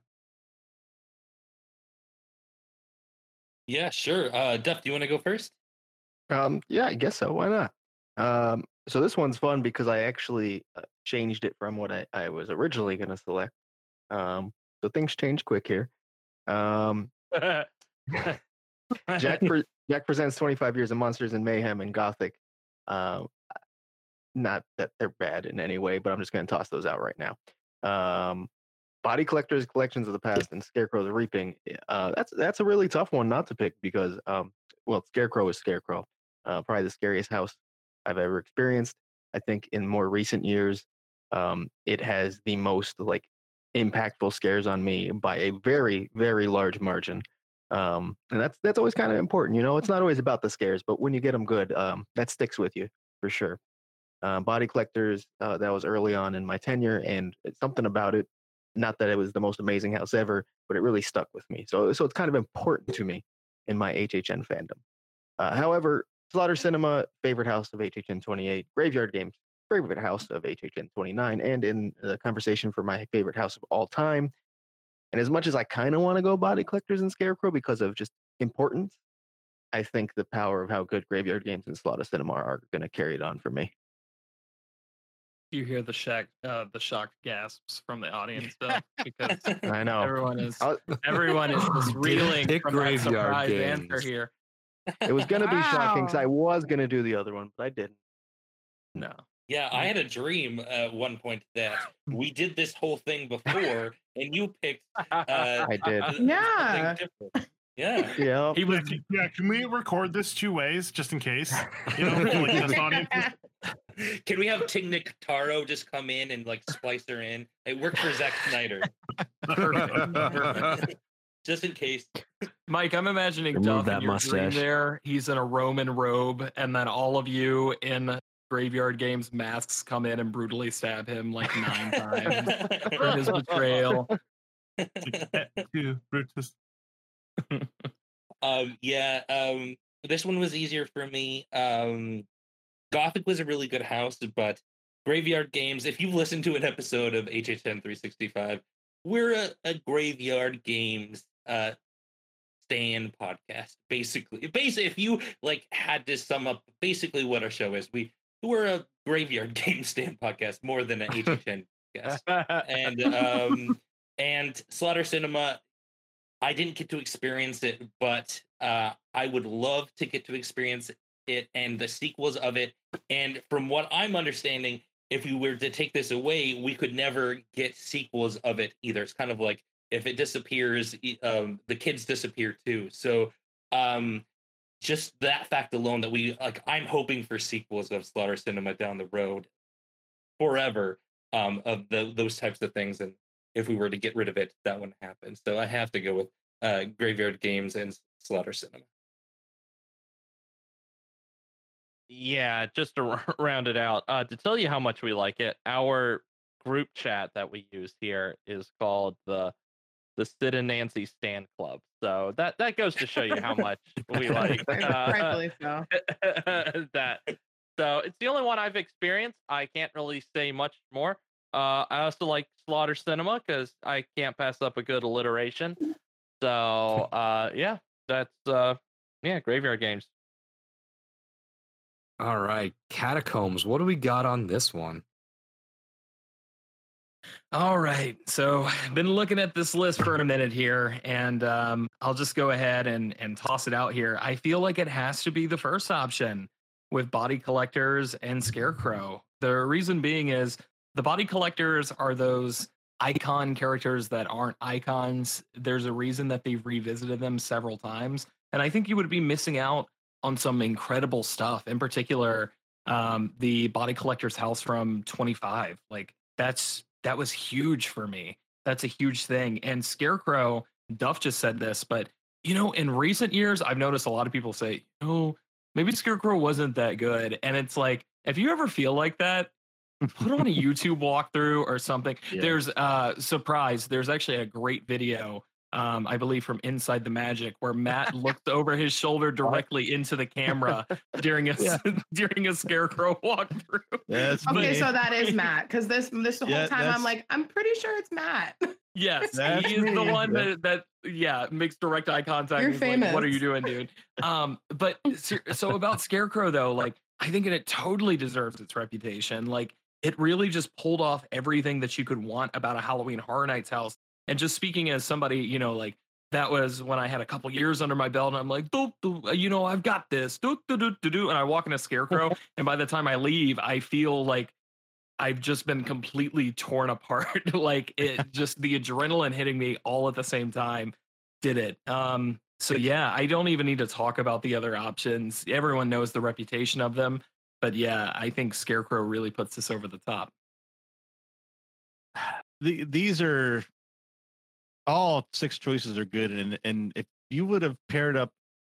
Yeah, sure. Uh, Duff, do you want to go first? Um, yeah, I guess so. Why not? Um, so this one's fun because I actually uh, changed it from what I, I was originally going to select. Um, so things change quick here. Um, [LAUGHS] Jack [LAUGHS] pre- Jack presents 25 years of monsters and mayhem and gothic. Um, not that they're bad in any way, but I'm just going to toss those out right now. Um, Body Collectors, Collections of the Past, and Scarecrow's Reaping. Uh, that's that's a really tough one not to pick because, um, well, Scarecrow is Scarecrow. Uh, probably the scariest house I've ever experienced. I think in more recent years, um, it has the most like impactful scares on me by a very very large margin. Um, and that's that's always kind of important. You know, it's not always about the scares, but when you get them good, um, that sticks with you for sure. Uh, Body Collectors, uh, that was early on in my tenure, and something about it. Not that it was the most amazing house ever, but it really stuck with me. So, so it's kind of important to me in my HHN fandom. Uh, however, Slaughter Cinema, favorite house of HHN 28, Graveyard Games, favorite house of HHN 29, and in the conversation for my favorite house of all time. And as much as I kind of want to go Body Collectors and Scarecrow because of just importance, I think the power of how good Graveyard Games and Slaughter Cinema are going to carry it on for me. You hear the shock, uh, the shocked gasps from the audience, though, [LAUGHS] because I know. everyone is I'll- everyone is [LAUGHS] just reeling Pick from that Graveyard surprise answer here. It was going to be shocking because I was going to do the other one, but I didn't. No, Yeah, I had a dream at one point that we [LAUGHS] did this whole thing before, and you picked. Uh, I did. Yeah. Different. Yeah. [LAUGHS] Yeah. he was. Yeah, can- yeah, can we record this two ways just in case? You know, like [LAUGHS] this audience. Can we have Tig Notaro just come in and like splice her in? It worked for Zack Snyder. [LAUGHS] just in case. Mike, I'm imagining Remove Duff that in your dream mustache. there. He's in a Roman robe, and then all of you in Graveyard Games masks come in and brutally stab him like nine times for his betrayal. to Brutus. Um yeah um this one was easier for me um gothic was a really good house but graveyard games if you've listened to an episode of hhn 365 we're a, a graveyard games uh stand podcast basically. Basically if you like had to sum up basically what our show is we we're a graveyard [LAUGHS] game stand podcast more than an hhn podcast and um and slaughter cinema i didn't get to experience it but uh i would love to get to experience it and the sequels of it. And from what i'm understanding if we were to take this away we could never get sequels of it either. It's kind of like if it disappears um the kids disappear too. So um just that fact alone that we like i'm hoping for sequels of slaughter cinema down the road forever um of the, those types of things. And if we were to get rid of it that wouldn't happen so i have to go with uh graveyard games and slaughter cinema Yeah, just to [LAUGHS] round it out, uh, to tell you how much we like it, our group chat that we use here is called the the Sid and Nancy Stand Club. So that that goes to show you how much we like [LAUGHS] uh, so. [LAUGHS] that. So it's the only one I've experienced. I can't really say much more. Uh, I also like Slaughter Cinema because I can't pass up a good alliteration. So uh, yeah, that's uh, yeah, Graveyard Games. All right, catacombs. What do we got on this one? All right. So [SIGHS] been looking at this list for a minute here, and um, I'll just go ahead and and toss it out here. I feel like it has to be the first option with body collectors and scarecrow. The reason being is the body collectors are those icon characters that aren't icons. There's a reason that they've revisited them several times, and I think you would be missing out on some incredible stuff. In particular, um, the body collector's house from 25. Like that's that was huge for me. That's a huge thing. And Scarecrow, Duff just said this, but you know, in recent years, I've noticed a lot of people say, "Oh, maybe Scarecrow wasn't that good." And it's like, if you ever feel like that, put on a YouTube walkthrough or something. Yeah. There's uh surprise. There's actually a great video. Um, I believe from Inside the Magic, where Matt looked over his shoulder [LAUGHS] directly into the camera [LAUGHS] during a Yeah. [LAUGHS] during a scarecrow walkthrough. That's Okay, me. so that is Matt. Because this this whole Yeah, time I'm like, I'm pretty sure it's Matt. Yes, That's he is the one that, that yeah makes direct eye contact. You're and is like, what are you doing, dude? Um, but so about Scarecrow though, like I think it totally deserves its reputation. Like it really just pulled off everything that you could want about a Halloween Horror Nights house. And just speaking as somebody, you know, like that was when I had a couple years under my belt, and I'm like, "Doo, doo, you know, I've got this, doo, doo, doo, doo, doo," and I walk in a Scarecrow, [LAUGHS] and by the time I leave, I feel like I've just been completely torn [LAUGHS] apart. like it just the adrenaline hitting me all at the same time did it. Um, so yeah, I don't even need to talk about the other options. Everyone knows the reputation of them. But yeah, I think Scarecrow really puts this over the top. [SIGHS] the, these are all six choices are good and and if you would have paired up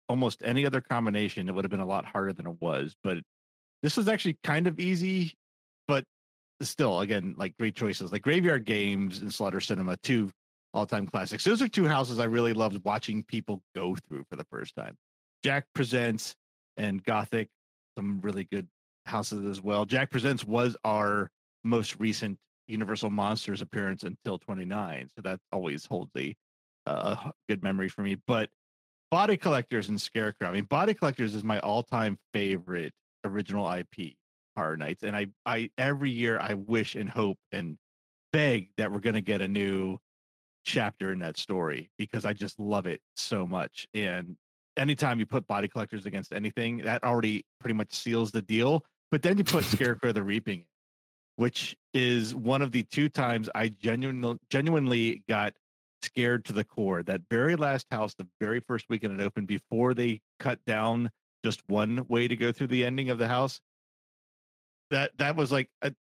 almost any other combination it would have been a lot harder than it was but this was actually kind of easy but still again like great choices like graveyard games and slaughter cinema two all-time classics those are two houses i really loved watching people go through for the first time jack presents and gothic some really good houses as well jack presents was our most recent Universal Monsters appearance until 29. So that always holds a uh, good memory for me. But Body Collectors and Scarecrow. I mean, Body Collectors is my all-time favorite original IP Horror Nights, and I, I every year I wish and hope and beg that we're going to get a new chapter in that story because I just love it so much. And anytime you put Body Collectors against anything, that already pretty much seals the deal. But then you put [LAUGHS] Scarecrow the Reaping which is one of the two times I genuinely genuinely got scared to the core. That very last house, the very first weekend it opened, before they cut down just one way to go through the ending of the house. That that was like, a,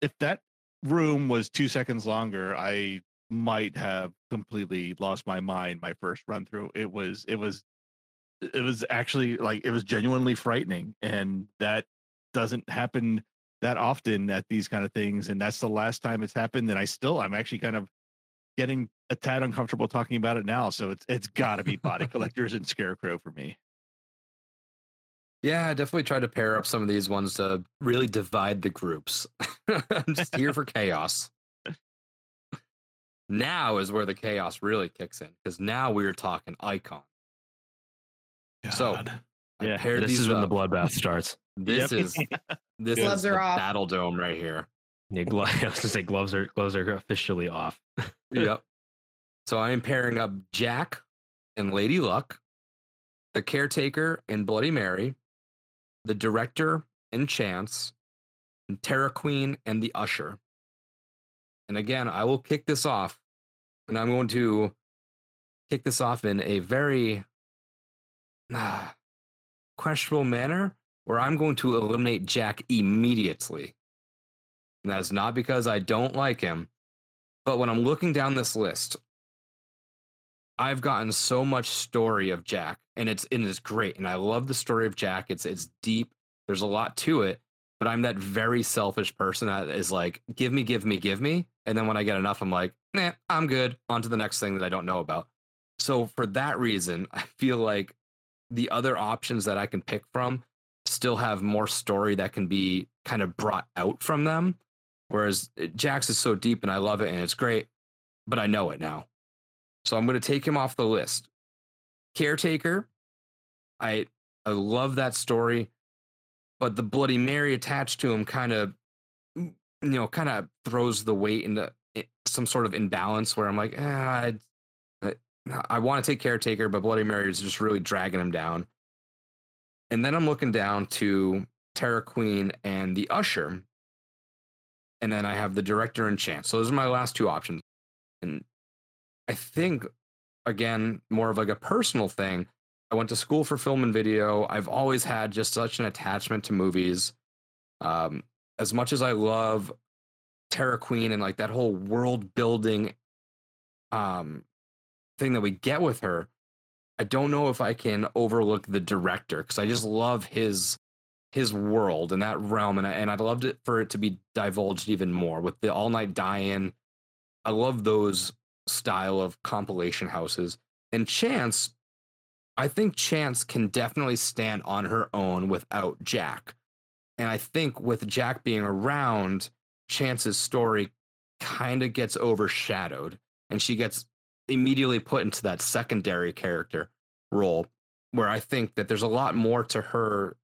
if that room was two seconds longer, I might have completely lost my mind. My first run through, it was it was it was actually like it was genuinely frightening, and that doesn't happen that often at these kind of things and that's the last time it's happened and i still i'm actually kind of getting a tad uncomfortable talking about it now so it's it's got to be [LAUGHS] body collectors and scarecrow for me Yeah, I definitely try to pair up some of these ones to really divide the groups. [LAUGHS] I'm just here for chaos. Now is where the chaos really kicks in because now we're talking icon. So I Yeah, this is when the bloodbath starts. This Yep. is this Gloves is the are off. battle dome right here. Yeah, glo- [LAUGHS] I was gonna say gloves are gloves are officially off. [LAUGHS] yep. So I am pairing up Jack and Lady Luck, the caretaker and Bloody Mary, the director and Chance, and Terra Queen and the Usher. And again, I will kick this off, and I'm going to kick this off in a very ah, [SIGHS] questionable manner where I'm going to eliminate Jack immediately. And that is not because I don't like him, but when I'm looking down this list, I've gotten so much story of Jack, and it's and it's great, and I love the story of Jack. It's it's deep. There's a lot to it, but I'm that very selfish person that is like, give me, give me, give me, and then when I get enough, I'm like, nah, I'm good. On to the next thing that I don't know about. So for that reason, [LAUGHS] I feel like the other options that I can pick from still have more story that can be kind of brought out from them. Whereas uh, Jack's is so deep and I love it and it's great, but I know it now. So I'm going to take him off the list. Caretaker, I I love that story, but the Bloody Mary attached to him kind of, you know, kind of throws the weight into some sort of imbalance where I'm like, ah, I, I, I want to take Caretaker, but Bloody Mary is just really dragging him down. And then I'm looking down to Terra Queen and the Usher. And then I have the director and Chance. So those are my last two options. And I think, again, more of like a personal thing. I went to school for film and video. I've always had just such an attachment to movies. Um, as much as I love Terra Queen and like that whole world building um, thing that we get with her, I don't know if I can overlook the director because I just love his his world and that realm, and I, and I'd loved it for it to be divulged even more with the All Night Die-In. I love those style of compilation houses. And Chance, I think Chance can definitely stand on her own without Jack. And I think with Jack being around, Chance's story kind of gets overshadowed and she gets immediately put into that secondary character role where I think that there's a lot more to her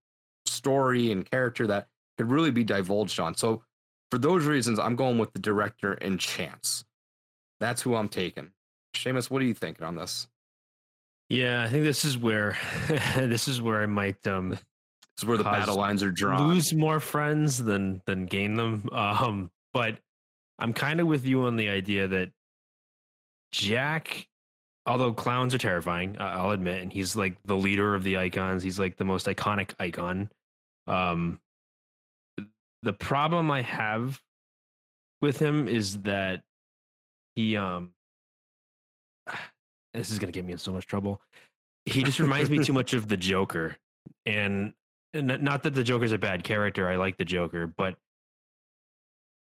story and character that could really be divulged on. So for those reasons, I'm going with the director and Chance. That's who I'm taking. Seamus, what are you thinking on this? Yeah, I think this is where [LAUGHS] this is where I might um This is where the battle lines are drawn. Lose more friends than than gain them. [LAUGHS] Um, but I'm kind of with you on the idea that Jack, although clowns are terrifying, I- I'll admit, and he's like the leader of the icons. He's like the most iconic icon. Um, the problem I have with him is that he um [SIGHS] this is gonna get me in so much trouble. He just reminds me too [LAUGHS] much of the Joker, and, and not that the Joker's a bad character. I like the Joker, but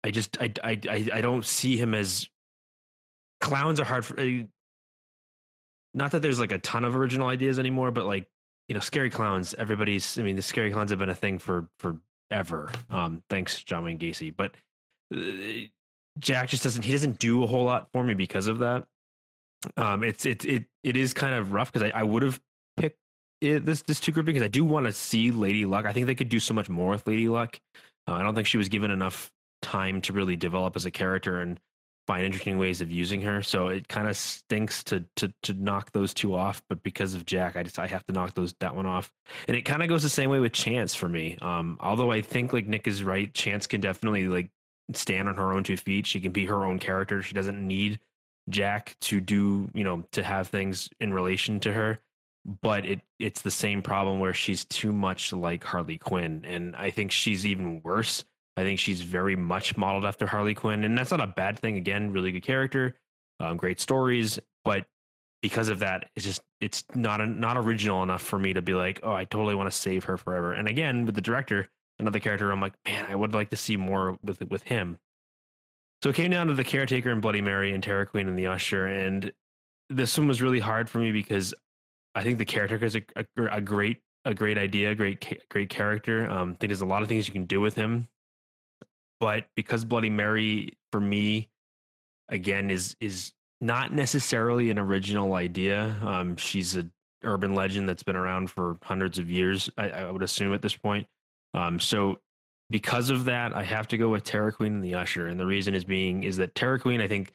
I just I I I, I don't see him as clowns are hard for. uh, Not that there's like a ton of original ideas anymore, but like you know, scary clowns. Everybody's. I mean, the scary clowns have been a thing for forever. Um, thanks, John Wayne Gacy. But uh, Jack just doesn't. He doesn't do a whole lot for me because of that. Um, it's it it it is kind of rough because I, I would have picked it, this this two grouping because I do want to see Lady Luck. I think they could do so much more with Lady Luck. Uh, I don't think she was given enough time to really develop as a character and find interesting ways of using her. So it kind of stinks to to to knock those two off. But because of Jack, I just I have to knock those that one off. And it kind of goes the same way with Chance for me. Um, although I think like Nick is right, Chance can definitely like stand on her own two feet. She can be her own character. She doesn't need Jack to do, you know, to have things in relation to her. But it it's the same problem where she's too much like Harley Quinn. And I think she's even worse. I think she's very much modeled after Harley Quinn. And that's not a bad thing. Again, really good character, um, great stories. But because of that, it's just it's not a, not original enough for me to be like, oh, I totally want to save her forever. And again, with the director, another character, I'm like, man, I would like to see more with with him. So it came down to the caretaker and Bloody Mary and Terra Queen and the Usher, and this one was really hard for me because I think the caretaker is a, a, a great a great idea, great great character. Um, I think there's a lot of things you can do with him, but because Bloody Mary for me, again, is is not necessarily an original idea. Um, she's a urban legend that's been around for hundreds of years. I, I would assume at this point. Um, so because of that, I have to go with Terra Queen and the Usher, and the reason is being is that Terra Queen, I think,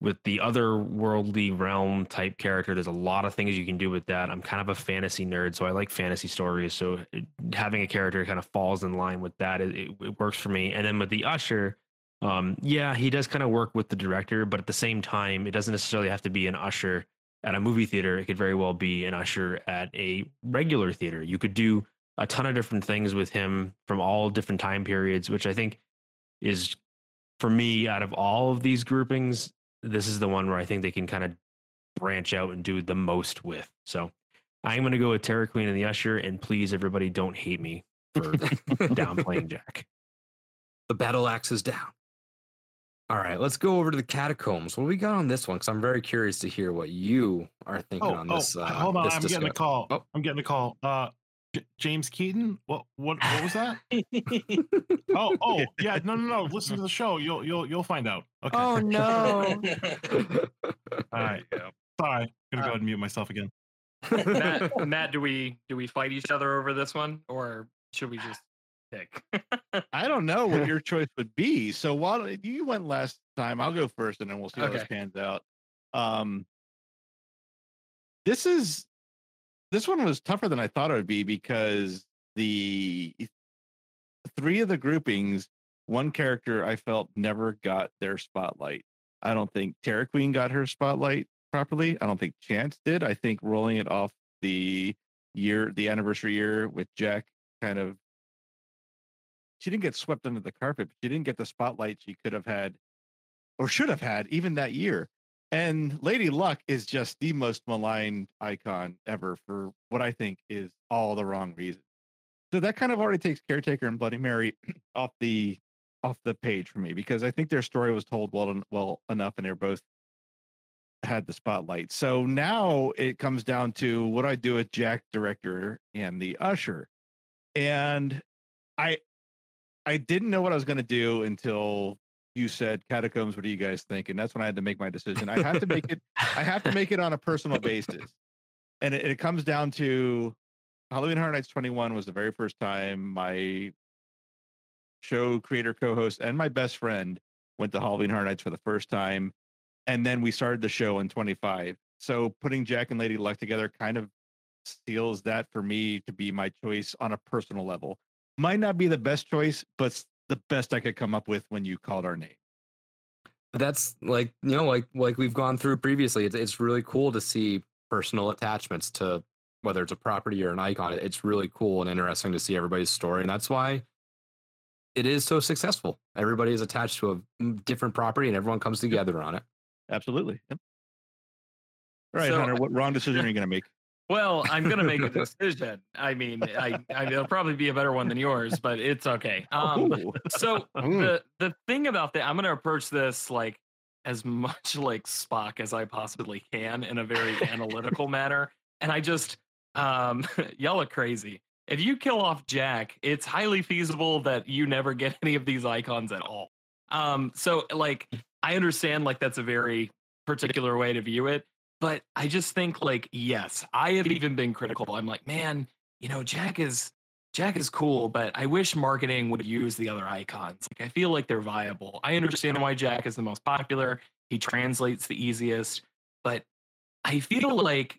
with the other worldly realm type character, there's a lot of things you can do with that. I'm kind of a fantasy nerd, so I like fantasy stories. So having a character kind of falls in line with that, it, it, it works for me. And then with the Usher, um, yeah, he does kind of work with the director, but at the same time, it doesn't necessarily have to be an Usher at a movie theater. It could very well be an Usher at a regular theater. You could do a ton of different things with him from all different time periods, which I think is for me out of all of these groupings, this is the one where I think they can kind of branch out and do the most with. So I'm going to go with Terra Queen and the Usher, and please, everybody, don't hate me for downplaying [LAUGHS] Jack. The battle axe is down. All right, let's go over to the catacombs. What do we got on this one? Because I'm very curious to hear what you are thinking Oh, on oh, this. Uh, hold on, this I'm getting a call. Oh. I'm getting a call. Uh, J- James Keaton. What? What? What was that? [LAUGHS] oh, oh, yeah. No, no, no. Listen to the show. You'll, you'll, you'll find out. Okay. Oh no. [LAUGHS] All right. Sorry. I'm gonna go ahead and mute myself again. Matt, [LAUGHS] Matt, do we do we fight each other over this one, or should we just pick? I don't know what your choice would be. So while you went last time, I'll go first, and then we'll see how this pans out. Um, this is this one was tougher than I thought it would be because the three of the groupings, one character I felt never got their spotlight. I don't think Terra Queen got her spotlight properly. I don't think Chance did. I think rolling it off the year, the anniversary year with Jack kind of she didn't get swept under the carpet, but she didn't get the spotlight she could have had or should have had even that year. And Lady Luck is just the most maligned icon ever for what I think is all the wrong reasons. So that kind of already takes Caretaker and Bloody Mary [CLEARS THROAT] off the off the page for me because I think their story was told well well enough and they're both had the spotlight. So now it comes down to what I do with Jack director and the usher. And I I didn't know what I was going to do until you said catacombs. What do you guys think? And that's when I had to make my decision. I have to make it. I have to make it on a personal basis, and it, it comes down to Halloween Horror Nights 21 was the very first time my show creator, co-host, and my best friend went to Halloween Horror Nights for the first time, and then we started the show in 25. So putting Jack and Lady Luck together kind of seals that for me to be my choice on a personal level. Might not be the best choice, but the best I could come up with when you called our name. That's like you know, like like we've gone through previously. It's it's really cool to see personal attachments to whether it's a property or an icon. It's really cool and interesting to see everybody's story, and that's why it is so successful. Everybody is attached to a different property, and everyone comes together on it. Absolutely. Yep. All right, So- Hunter, what wrong decision are you going to make? Well, I'm gonna make a [LAUGHS] decision. I mean, I, I it'll probably be a better one than yours, but it's okay. Um, so [LAUGHS] Mm. the the thing about that, I'm gonna approach this like as much [LAUGHS] like Spock as I possibly can in a very analytical manner, and I just um, y'all are crazy. If you kill off Jack, it's highly feasible that you never get any of these icons at all. Um, so like I understand like that's a very particular way to view it, but I just think like yes, I have even been critical. I'm like, man, you know, Jack is Jack is cool, but I wish marketing would use the other icons. Like I feel like they're viable. I understand why Jack is the most popular. He translates the easiest, but I feel like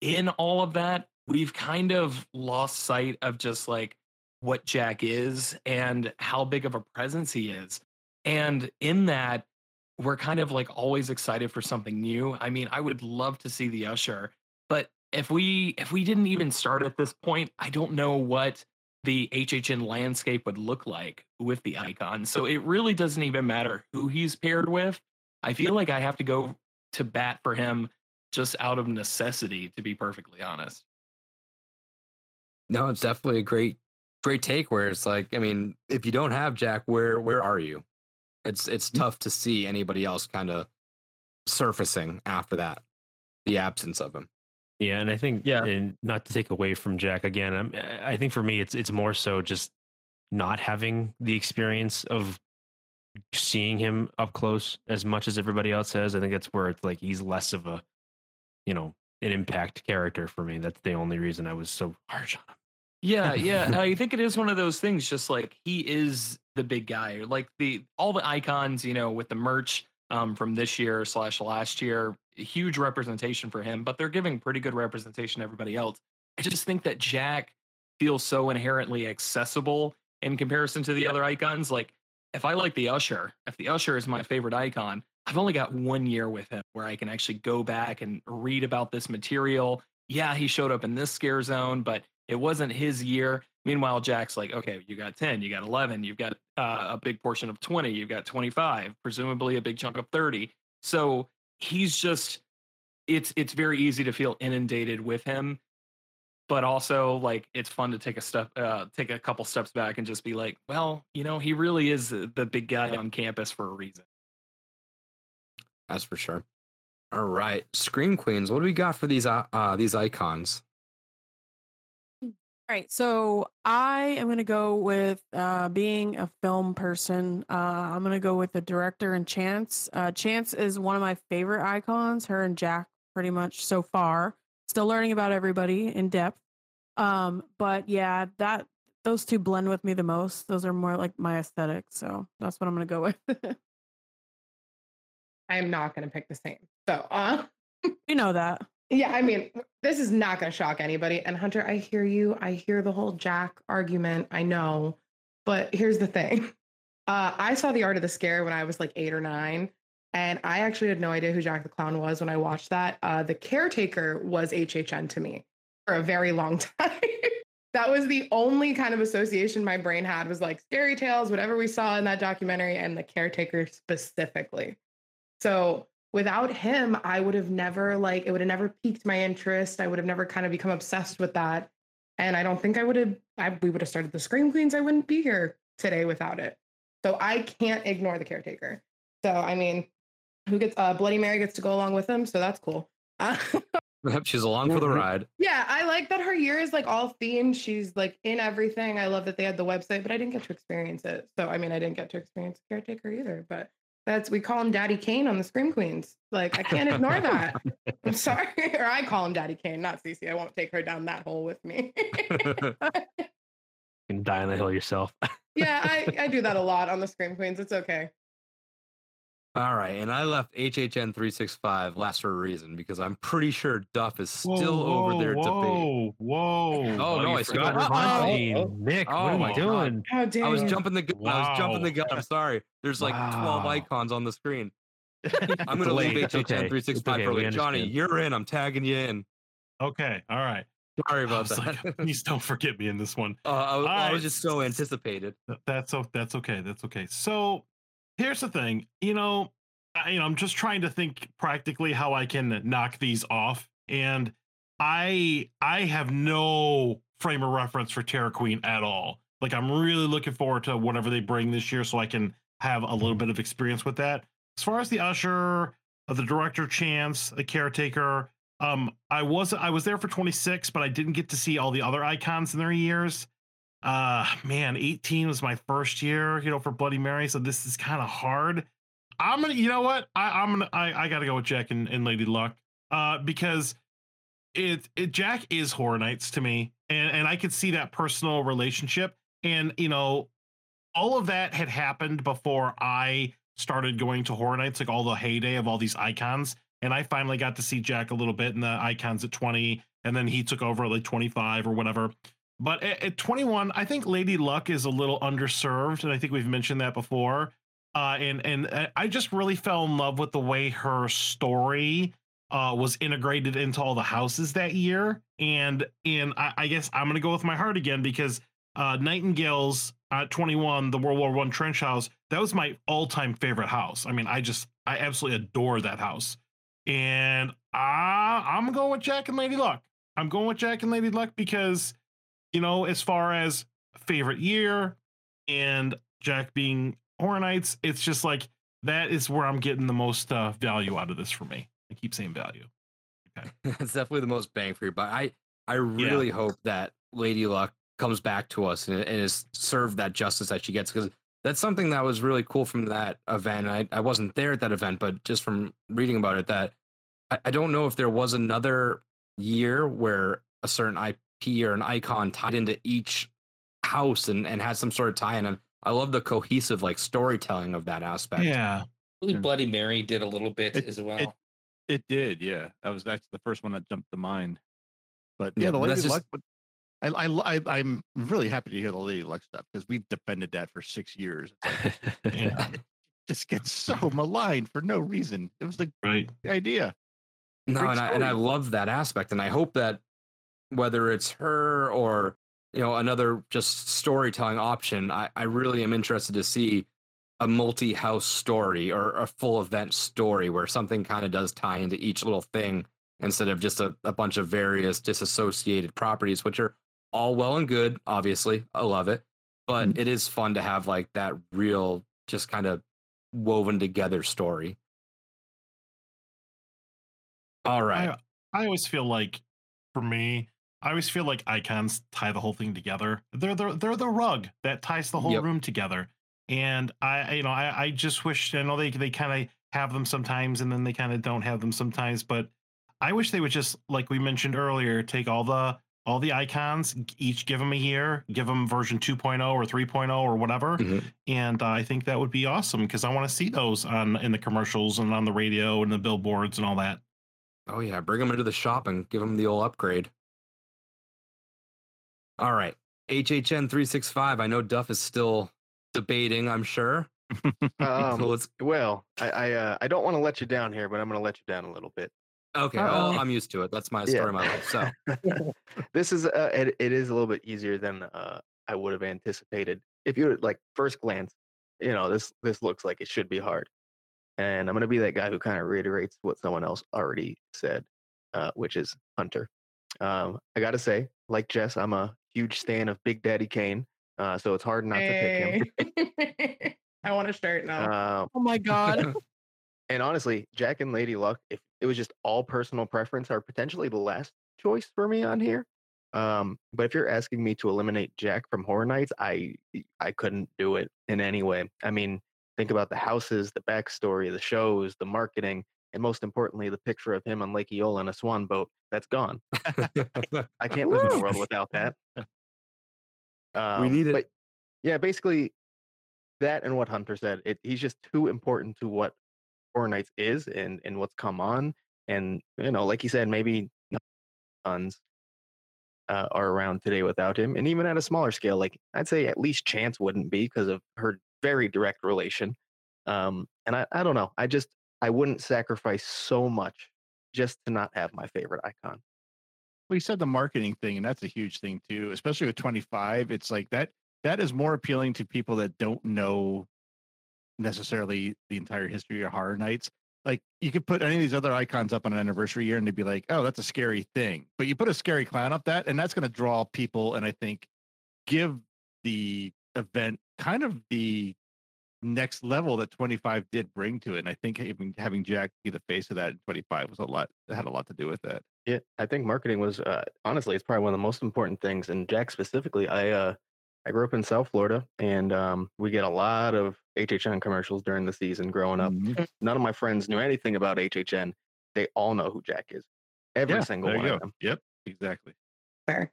in all of that, we've kind of lost sight of just like what Jack is and how big of a presence he is. And in that, we're kind of like always excited for something new. I mean, I would love to see the Usher, but if we if we didn't even start at this point, I don't know what the HHN landscape would look like with the icon. So it really doesn't even matter who he's paired with. I feel like I have to go to bat for him just out of necessity, to be perfectly honest. No, it's definitely a great great take. Where it's like, I mean, if you don't have Jack, where where are you? It's it's tough to see anybody else kind of surfacing after that, the absence of him. Yeah, and I think Yeah. and not to take away from Jack again, I'm, I think for me it's it's more so just not having the experience of seeing him up close as much as everybody else has. I think that's where it's like he's less of a, you know, an impact character for me. That's the only reason I was so harsh on him. Yeah, yeah. [LAUGHS] I think it is one of those things. Just like he is the big guy. Like the all the icons, you know, with the merch um, from this year slash last year, huge representation for him. But they're giving pretty good representation to everybody else. I just think that Jack feels so inherently accessible in comparison to the other icons. Like if I like the Usher, if the Usher is my favorite icon, I've only got one year with him where I can actually go back and read about this material. Yeah, he showed up in this scare zone, but it wasn't his year. Meanwhile, Jack's like, okay, you got 10, you got 11, you've got uh, a big portion of 20, you've got 25, presumably a big chunk of 30. So he's just, it's it's very easy to feel inundated with him, but also like it's fun to take a step, uh, take a couple steps back and just be like, well, you know, he really is the big guy on campus for a reason. That's for sure. All right, Scream Queens. What do we got for these uh, uh these icons? All right, so I am gonna go with uh, being a film person. Uh, I'm gonna go with the director and Chance. Uh, Chance is one of my favorite icons. Her and Jack, pretty much so far. Still learning about everybody in depth. Um, but yeah, that those two blend with me the most. Those are more like my aesthetic. So that's what I'm gonna go with. [LAUGHS] I am not going to pick the same. So, uh, you know that. Yeah, I mean, this is not going to shock anybody. And Hunter, I hear you. I hear the whole Jack argument. I know. But here's the thing [LAUGHS] uh, I saw the art of the scare when I was like eight or nine. And I actually had no idea who Jack the Clown was when I watched that. Uh, the caretaker was HHN to me for a very long [LAUGHS] time. that was the only kind of association my brain had was like scary tales, whatever we saw in that documentary, and the caretaker specifically. So without him, I would have never like it would have never piqued my interest. I would have never kind of become obsessed with that. And I don't think I would have I, we would have started the Scream Queens. I wouldn't be here today without it. So I can't ignore the caretaker. So I mean, who gets uh Bloody Mary gets to go along with him, so that's cool. Uh, [LAUGHS] [LAUGHS] she's along for the ride. yeah, I like that her year is like all themed. She's like in everything. I love that they had the website, but I didn't get to experience it. So I mean, I didn't get to experience caretaker either. But that's we call him Daddy Kane on the Scream Queens. Like I can't ignore that. [LAUGHS] I'm sorry, [LAUGHS] or I call him Daddy Kane, not Cece. I won't take her down that hole with me. [LAUGHS] You can die on the hill yourself. yeah, I, I do that a lot on the Scream Queens. It's okay. All right, and I left HHN 365 last for a reason because I'm pretty sure Duff is still over there debating. Whoa, whoa. Oh, no, you I forgot forgot. Devontae. Oh, oh, Nick, what oh are my you God. doing? How dare I was jumping the gun. I was jumping the gun. I'm sorry. There's like 12 icons on the screen. I'm gonna leave HHN okay. 365 okay. for We. Johnny, you're in. I'm tagging you in. Okay, all right. Sorry about was like, that. [LAUGHS] please don't forget me in this one. Uh, I, was- I All was right. just so anticipated. That's o- that's okay. That's okay. So here's the thing. You know, I, you know, I'm just trying to think practically how I can knock these off, and I I have no frame of reference for Terra Queen at all. Like I'm really looking forward to whatever they bring this year, so I can have a little bit of experience with that. As far as the usher, uh, the director, Chance, the caretaker. Um, I was I was there for 26, but I didn't get to see all the other icons in their years uh man 18 was my first year you know for bloody mary so this is kind of hard. I'm gonna you know what? I, i'm gonna I, I gotta go with jack and, and lady luck uh because it, it jack is horror nights to me and and i could see that personal relationship and you know all of that had happened before i started going to horror nights like all the heyday of all these icons and i finally got to see jack a little bit in the icons at 20 and then he took over at like 25 or whatever but at, at 21, I think Lady Luck is a little underserved, and I think we've mentioned that before. Uh, and and uh, I just really fell in love with the way her story uh, was integrated into all the houses that year. And and I, I guess I'm gonna go with my heart again because uh, Nightingale's at 21, the World War One trench house, that was my all-time favorite house. I mean, I just I absolutely adore that house. And I, I'm going with Jack and Lady Luck. I'm going with Jack and Lady Luck because you know, as far as favorite year and Jack being Horror Nights, it's just like that is where I'm getting the most uh, value out of this for me. I keep saying value. it's [LAUGHS] definitely the most bang for your buck. I I really hope that Lady Luck comes back to us and, and is served that justice that she gets because that's something that was really cool from that event. I, I wasn't there at that event, but just from reading about it, that I, I don't know if there was another year where a certain IP or an icon tied into each house and, and had some sort of tie in. And I love the cohesive like storytelling of that aspect. Yeah. Bloody Mary did a little bit It- as well. It, it did, yeah. That was that's the first one that jumped to mind. But yeah, Yeah, the Lady just- Luck. But I, I, I, I'm really happy to hear the Lady Luck stuff because we've defended that for six years. It's like, Yeah. [LAUGHS] it just gets so maligned for no reason. It was the Right. idea. No, Great and I, and I love that aspect, and I hope that whether it's her or you know another just storytelling option, I, I really am interested to see a multi-house story or a full event story where something kind of does tie into each little thing instead of just a, a bunch of various disassociated properties, which are all well and good. Obviously, I love it, but Mm-hmm. it is fun to have like that real, just kind of woven together story. All right. I, I always feel like, for me, I always feel like icons tie the whole thing together. They're the they're the rug that ties the whole Yep. room together. And I, you know, I, I just wish I know they they kind of have them sometimes, and then they kind of don't have them sometimes. But I wish they would just, like we mentioned earlier, take all the all the icons, each give them a year, give them version 2.0 or 3.0 or whatever, Mhm. and uh, I think that would be awesome because I want to see those on in the commercials and on the radio and the billboards and all that. Oh yeah, bring them into the shop and give them the old upgrade. All right, HHN three six five. I know Duff is still debating. I'm sure. [LAUGHS] Um, So let's- well, I I, uh, I don't want to let you down here, but I'm going to let you down a little bit. Okay, well, Uh-oh. I'm used to it. That's my Yeah. story of my life. So [LAUGHS] this is uh, it, it is a little bit easier than uh, I would have anticipated. If you like first glance, you know this this looks like it should be hard, and I'm gonna be that guy who kind of reiterates what someone else already said, uh, which is Hunter. Um, I gotta say, like Jess, I'm a huge fan of Big Daddy Kane, uh, so it's hard not to pick him. [LAUGHS] [LAUGHS] I want to start now. Um, Oh my god. [LAUGHS] and honestly, Jack and Lady Luck, if it was just all personal preference, are potentially the last choice for me on here. Um, but if you're asking me to eliminate Jack from Horror Nights, I I couldn't do it in any way. I mean, think about the houses, the backstory, the shows, the marketing, and most importantly, the picture of him on Lake Eola in a swan boat. That's gone. [LAUGHS] I can't live in a world without that. Um, need it. But yeah, basically, that and what Hunter said, it, he's just too important to what Horror Nights is and and what's come on. And you know, like you said, maybe tons uh, are around today without him. And even at a smaller scale, like I'd say at least Chance wouldn't be because of her very direct relation. Um, and I, I don't know. I just I wouldn't sacrifice so much just to not have my favorite icon. Well, you said the marketing thing, and that's a huge thing too, especially with 25. It's like that that is more appealing to people that don't know necessarily the entire history of horror nights. Like you could put any of these other icons up on an anniversary year and they'd be like, oh, that's a scary thing. But you put a scary clown up that, and that's going to draw people and I think give the event kind of the next level that 25 did bring to it. And I think even having Jack be the face of that in 25 was a lot had a lot to do with that. Yeah, I think marketing was uh, honestly it's probably one of the most important things. And Jack specifically, I uh, I grew up in South Florida, and um, we get a lot of HHN commercials during the season growing up. Mhm. None of my friends knew anything about HHN. They all know who Jack is. Every Yeah, single one of them. Yep, exactly. Fair.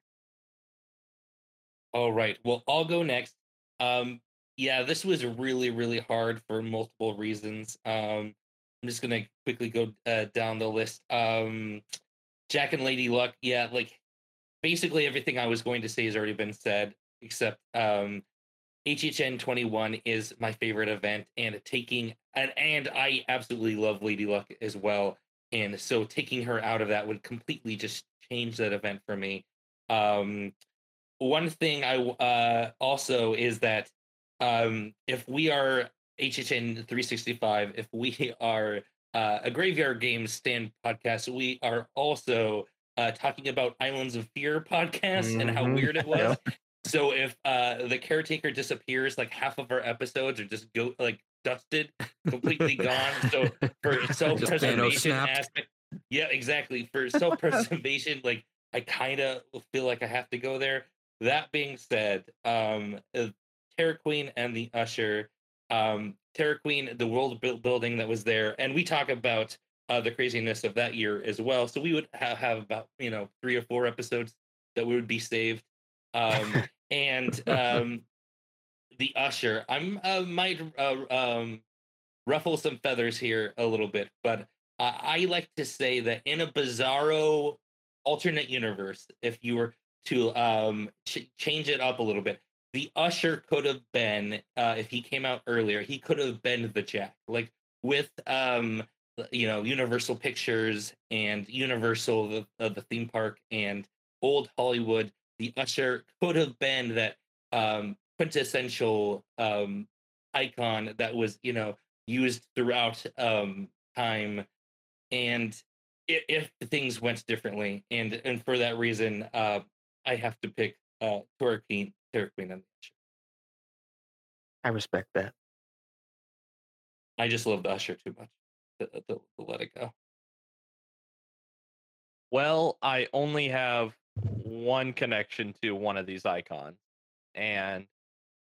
All right. Well, I'll go next. Um, yeah, this was really, really hard for multiple reasons. Um, I'm just gonna quickly go uh, down the list. Um, Jack and Lady Luck. Yeah, like basically everything I was going to say has already been said, except um, HHN 21 is my favorite event, and taking and and I absolutely love Lady Luck as well. And so taking her out of that would completely just change that event for me. Um, one thing I uh, also is that um, if we are HHN 365, if we [LAUGHS] are uh, a Graveyard Games stand podcast, we are also uh, talking about Islands of Fear podcast and how Mhm. weird it [LAUGHS] was. So if uh, the caretaker disappears, like half of our episodes are just go like dusted, completely gone. So [LAUGHS] for self-preservation aspect, yeah, exactly. For self-preservation, like I kind of feel like I have to go there. That being said, um, Terra Queen and the Usher, um, Terra Queen, the world building that was there, and we talk about uh, the craziness of that year as well. So we would have, have about you know three or four episodes that would be saved. Um, [LAUGHS] and um, the Usher, I'm uh, might uh, um, ruffle some feathers here a little bit, but uh, I like to say that in a bizarro alternate universe, if you were to um, ch- change it up a little bit, the Usher could have been, uh, if he came out earlier, he could have been the Jack, like with um, you know Universal Pictures and Universal the, uh, the theme park and old Hollywood. The Usher could have been that um, quintessential um, icon that was you know used throughout um, time and if, if things went differently and and for that reason uh i have to pick uh Terra Queen and I respect that. i just love the usher too much to, to, to let it go Well, I only have one connection to one of these icons, and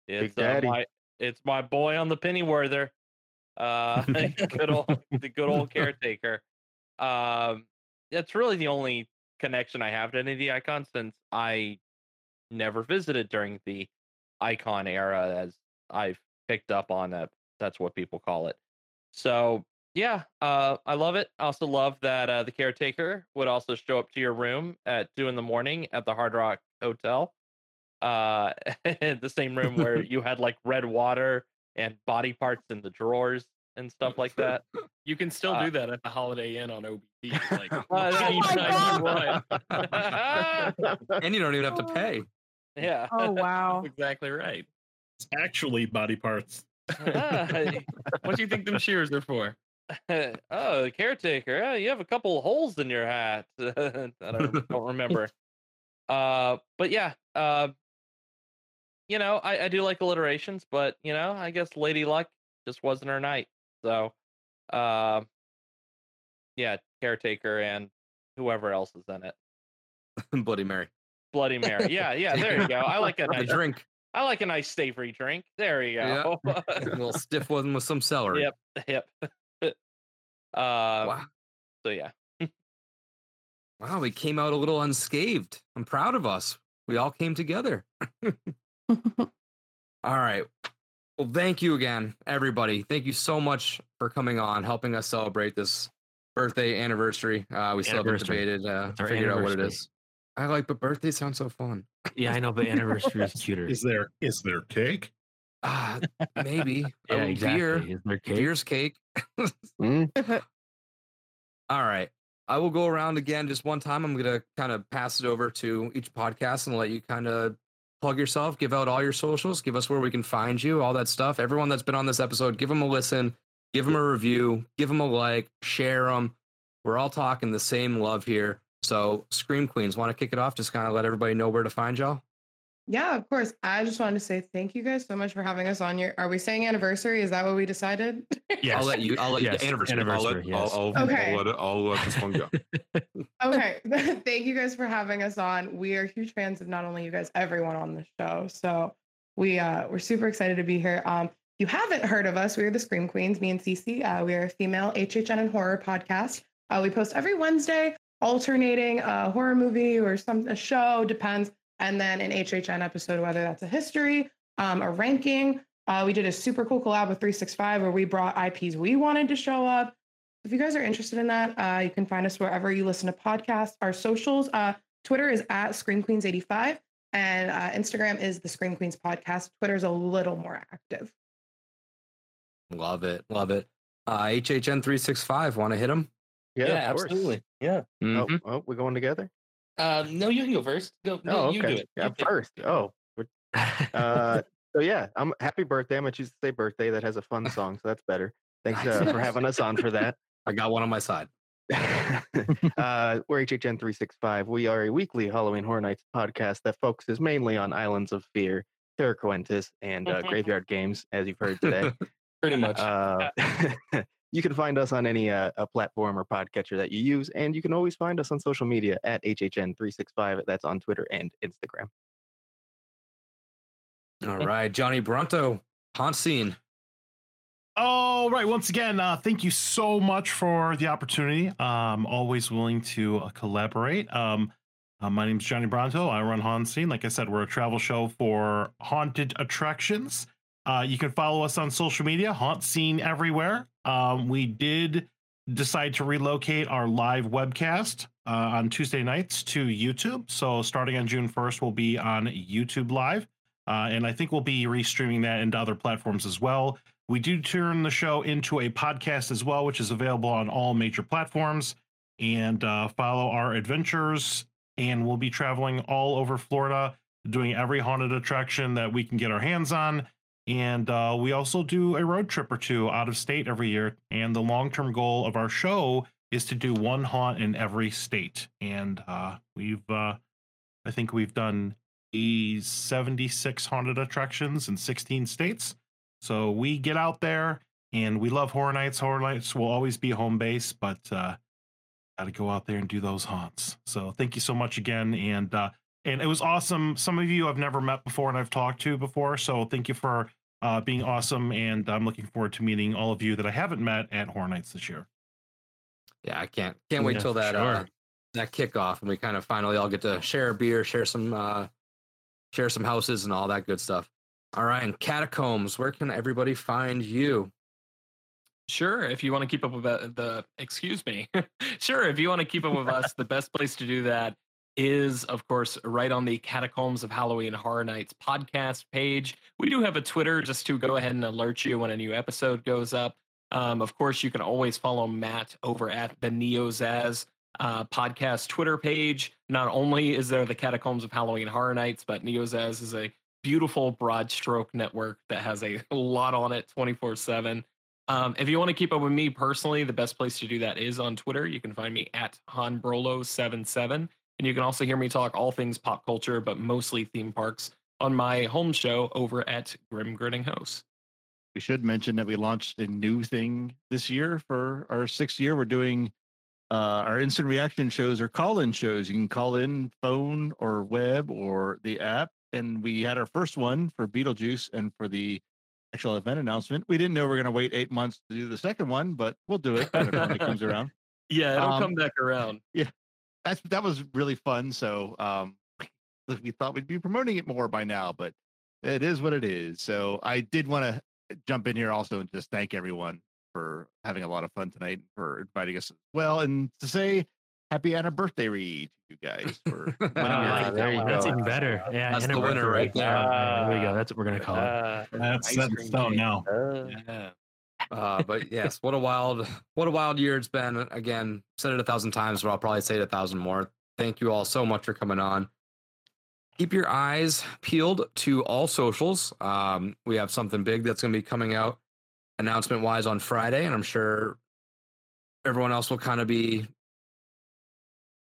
it's uh, my it's my boy on the Pennyworther, uh, [LAUGHS] good old the good old caretaker. Um, it's really the only connection I have to any of the icons since I never visited during the icon era, as I've picked up on that. That's what people call it. So yeah, uh, I love it. I also love that uh, the caretaker would also show up to your room at two in the morning at the Hard Rock Hotel, uh, [LAUGHS] the same room where [LAUGHS] you had like red water and body parts in the drawers and stuff like that. You can still Uh, do that at the Holiday Inn on OBT. Like, [LAUGHS] Uh, anytime you want. and you don't even have to pay. Yeah. Oh [LAUGHS] wow. Exactly right. It's actually body parts. [LAUGHS] What do you think them shears are for? [LAUGHS] oh, the caretaker. Oh, you have a couple holes in your hat. I don't, don't remember. Uh, but yeah. Uh, you know, I, I do like alliterations, but you know, I guess Lady Luck just wasn't her night. So, uh, yeah, caretaker and whoever else is in it. Bloody Mary. Bloody Mary. Yeah, yeah. [LAUGHS] There you go. I like a A nice drink. I like a nice savory drink. There you go. [LAUGHS] A little stiff one with some celery. Yep. [LAUGHS] Yep. uh, Wow. So yeah. Wow, we came out a little unscathed. I'm proud of us. We all came together. all right. Well, thank you again, everybody. Thank you so much for for coming on, helping us celebrate this birthday anniversary. Uh, we still haven't debated, uh, figured out what it anniversary. is. I like, but birthday sounds so fun. Yeah, I know, but anniversary is [LAUGHS] cuter. Is there is there cake? Ah, maybe. [LAUGHS] Yeah, Oh, exactly. Beer. Is there cake? Beer's cake. [LAUGHS] All right. I will go around again just one time. I'm going to kind of pass it over to each podcast and let you kind of plug yourself, give out all your socials, give us where we can find you, all that stuff. Everyone that's been on this episode, give them a listen, give them a review, give them a like, share them. We're all talking the same love here. So, Scream Queens, want to kick it off? Just kind of let everybody know where to find y'all. Yeah, of course. I just wanted to say thank you guys so much for having us on your. Are we saying anniversary? Is that what we decided? Yeah, I'll let you. I'll let Yes, you. Anniversary. anniversary, I'll let, yes. I'll, I'll, Okay. I'll let it, I'll let this one go. [LAUGHS] okay. [LAUGHS] Thank you guys for having us on. We are huge fans of not only you guys, everyone on the show. So we uh we're super excited to be here. Um, if you haven't heard of us, we are the Scream Queens, me and Cece. Uh, we are a female HHN and horror podcast. Uh, we post every Wednesday, alternating a horror movie or some a show, depends, and then an HHN episode, whether that's a history, um, a ranking. Uh, we did a super cool collab with 365 where we brought IPs we wanted to show up. If you guys are interested in that, uh, you can find us wherever you listen to podcasts. Our socials, uh, Twitter is at Scream Queens 85 and uh, Instagram is the Scream Queens podcast. Twitter's a little more active. Love it. Love it. Uh, HHN 365, want to hit them? Yeah, Yeah, absolutely. Yeah. Oh, Mhm. oh, we're going together. Um, no, you can go first. Go. No, oh, you okay. do it. Yeah, You do it. first. Oh, [LAUGHS] uh, so yeah, I'm happy birthday. I'm gonna choose to say birthday. That has a fun song, so that's better. Thanks uh, for [LAUGHS] having us on for that. I got one on my side. [LAUGHS] uh, we're HHN 365. We are a weekly Halloween Horror Nights podcast that focuses mainly on Islands of Fear, Terra Quentis, and uh, Graveyard Games, as you've heard today. Pretty much. Uh, you can find us on any uh, a platform or podcatcher that you use, and you can always find us on social media at HHN365. That's on Twitter and Instagram. All right, Johnny Bronto, haunt scene. All right. Once again, uh, thank you so much for the opportunity. Um, always willing to uh, collaborate. Um, uh, my name's Johnny Bronto. I run Haunt Scene. Like I said, we're a travel show for haunted attractions. Uh, you can follow us on social media, Haunt Scene everywhere. Um, we did decide to relocate our live webcast uh, on Tuesday nights to YouTube. So starting on June 1st, we'll be on YouTube Live. Uh, and I think we'll be restreaming that into other platforms as well. We do turn the show into a podcast as well, which is available on all major platforms. And uh, follow our adventures. And we'll be traveling all over Florida, doing every haunted attraction that we can get our hands on. And uh, we also do a road trip or two out of state every year. And the long term goal of our show is to do one haunt in every state. And uh, we've, uh, I think we've done a 76 haunted attractions in 16 states. So we get out there and we love Horror Nights. Horror Nights will always be home base, but uh, got to go out there and do those haunts. So thank you so much again. And uh, and it was awesome. Some of you I've never met before and I've talked to before. So thank you for uh, being awesome. And I'm looking forward to meeting all of you that I haven't met at Horror Nights this year. Yeah, I can't can't wait Yeah, till that sure. uh, that kickoff and we kind of finally all get to share a beer, share some uh, share some houses and all that good stuff. All right, and catacombs. Where can everybody find you? Sure, if you want to keep up with the, the excuse me. [LAUGHS] sure, if you want to keep up with us, the best place to do that is, of course, right on the Catacombs of Halloween Horror Nights podcast page. We do have a Twitter just to go ahead and alert you when a new episode goes up. Um, of course, you can always follow Matt over at the Neozaz uh, podcast Twitter page. Not only is there the Catacombs of Halloween Horror Nights, but Neozaz is a beautiful broad stroke network that has a [LAUGHS] lot on it 24 7. Um, if you want to keep up with me personally, the best place to do that is on Twitter. You can find me at HanBrolo77. And you can also hear me talk all things pop culture, but mostly theme parks on my home show over at Grim Grinning House. We should mention that we launched a new thing this year for our sixth year. We're doing uh, our instant reaction shows or call in shows. You can call in phone or web or the app. And we had our first one for Beetlejuice and for the actual event announcement. We didn't know we are going to wait eight months to do the second one, but we'll do it when it comes around. [LAUGHS] Yeah, it'll Um, come back around. Yeah, that's that was really fun. So um, [LAUGHS] we thought we'd be promoting it more by now, but it is what it is. So I did want to jump in here also and just thank everyone for having a lot of fun tonight, for inviting us as well, and to say happy Anna birthday to you guys for [LAUGHS] winning your Ah, first there you one. go. That's even better. [LAUGHS] Yeah, That's the winner birthday. right there. Yeah, there we go. That's what we're gonna call it. Uh, That's ice set in cream stone cake. now. Yeah. Uh, but yes, what a wild, [LAUGHS] what a wild year it's been. Again, said it a thousand times, but I'll probably say it a thousand more. Thank you all so much for coming on. Keep your eyes peeled to all socials. Um, we have something big that's going to be coming out announcement wise on Friday, and I'm sure everyone else will kind of be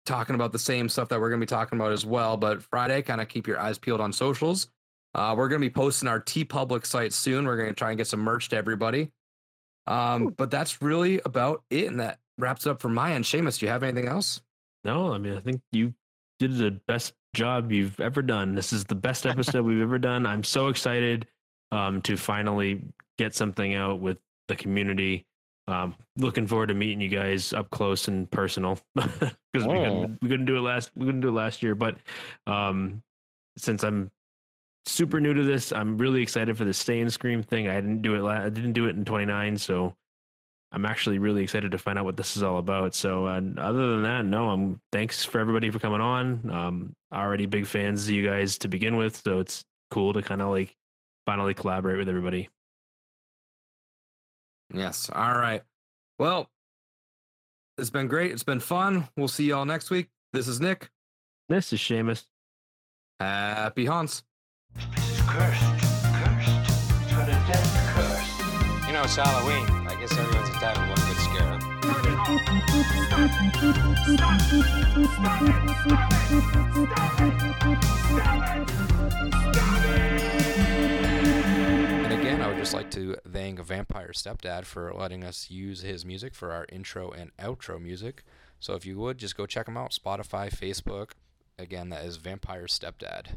talking about the same stuff that we're going to be talking about as well. But Friday, kind of keep your eyes peeled on socials. Uh, we're going to be posting our TeePublic site soon. We're going to try and get some merch to everybody. Um, but that's really about it, and that wraps up for my end. Seamus, do you have anything else? No, I mean I think you did the best job you've ever done. This is the best episode we've ever done. I'm so excited um, to finally get something out with the community. Um, looking forward to meeting you guys up close and personal [LAUGHS] because we, Oh. couldn't, we couldn't do it last we couldn't do it last year. But um, since I'm super new to this, I'm really excited for the Stay and Scream thing. I didn't do it. La- I didn't do it in 29, so I'm actually really excited to find out what this is all about. So, uh, other than that, no, I'm thanks for everybody for coming on. Um, already big fans of you guys to begin with, so it's cool to kind of like finally collaborate with everybody. Yes. All right. Well, it's been great. It's been fun. We'll see y'all next week. This is Nick. This is Seamus. Happy Hans. Cursed. Cursed. It's got a death curse. You know, it's Halloween. I guess everyone's entitled to one good scare. And again, I would just like to thank Vampire Stepdad for letting us use his music for our intro and outro music. So if you would, just go check him out Spotify, Facebook. Again, that is Vampire Stepdad.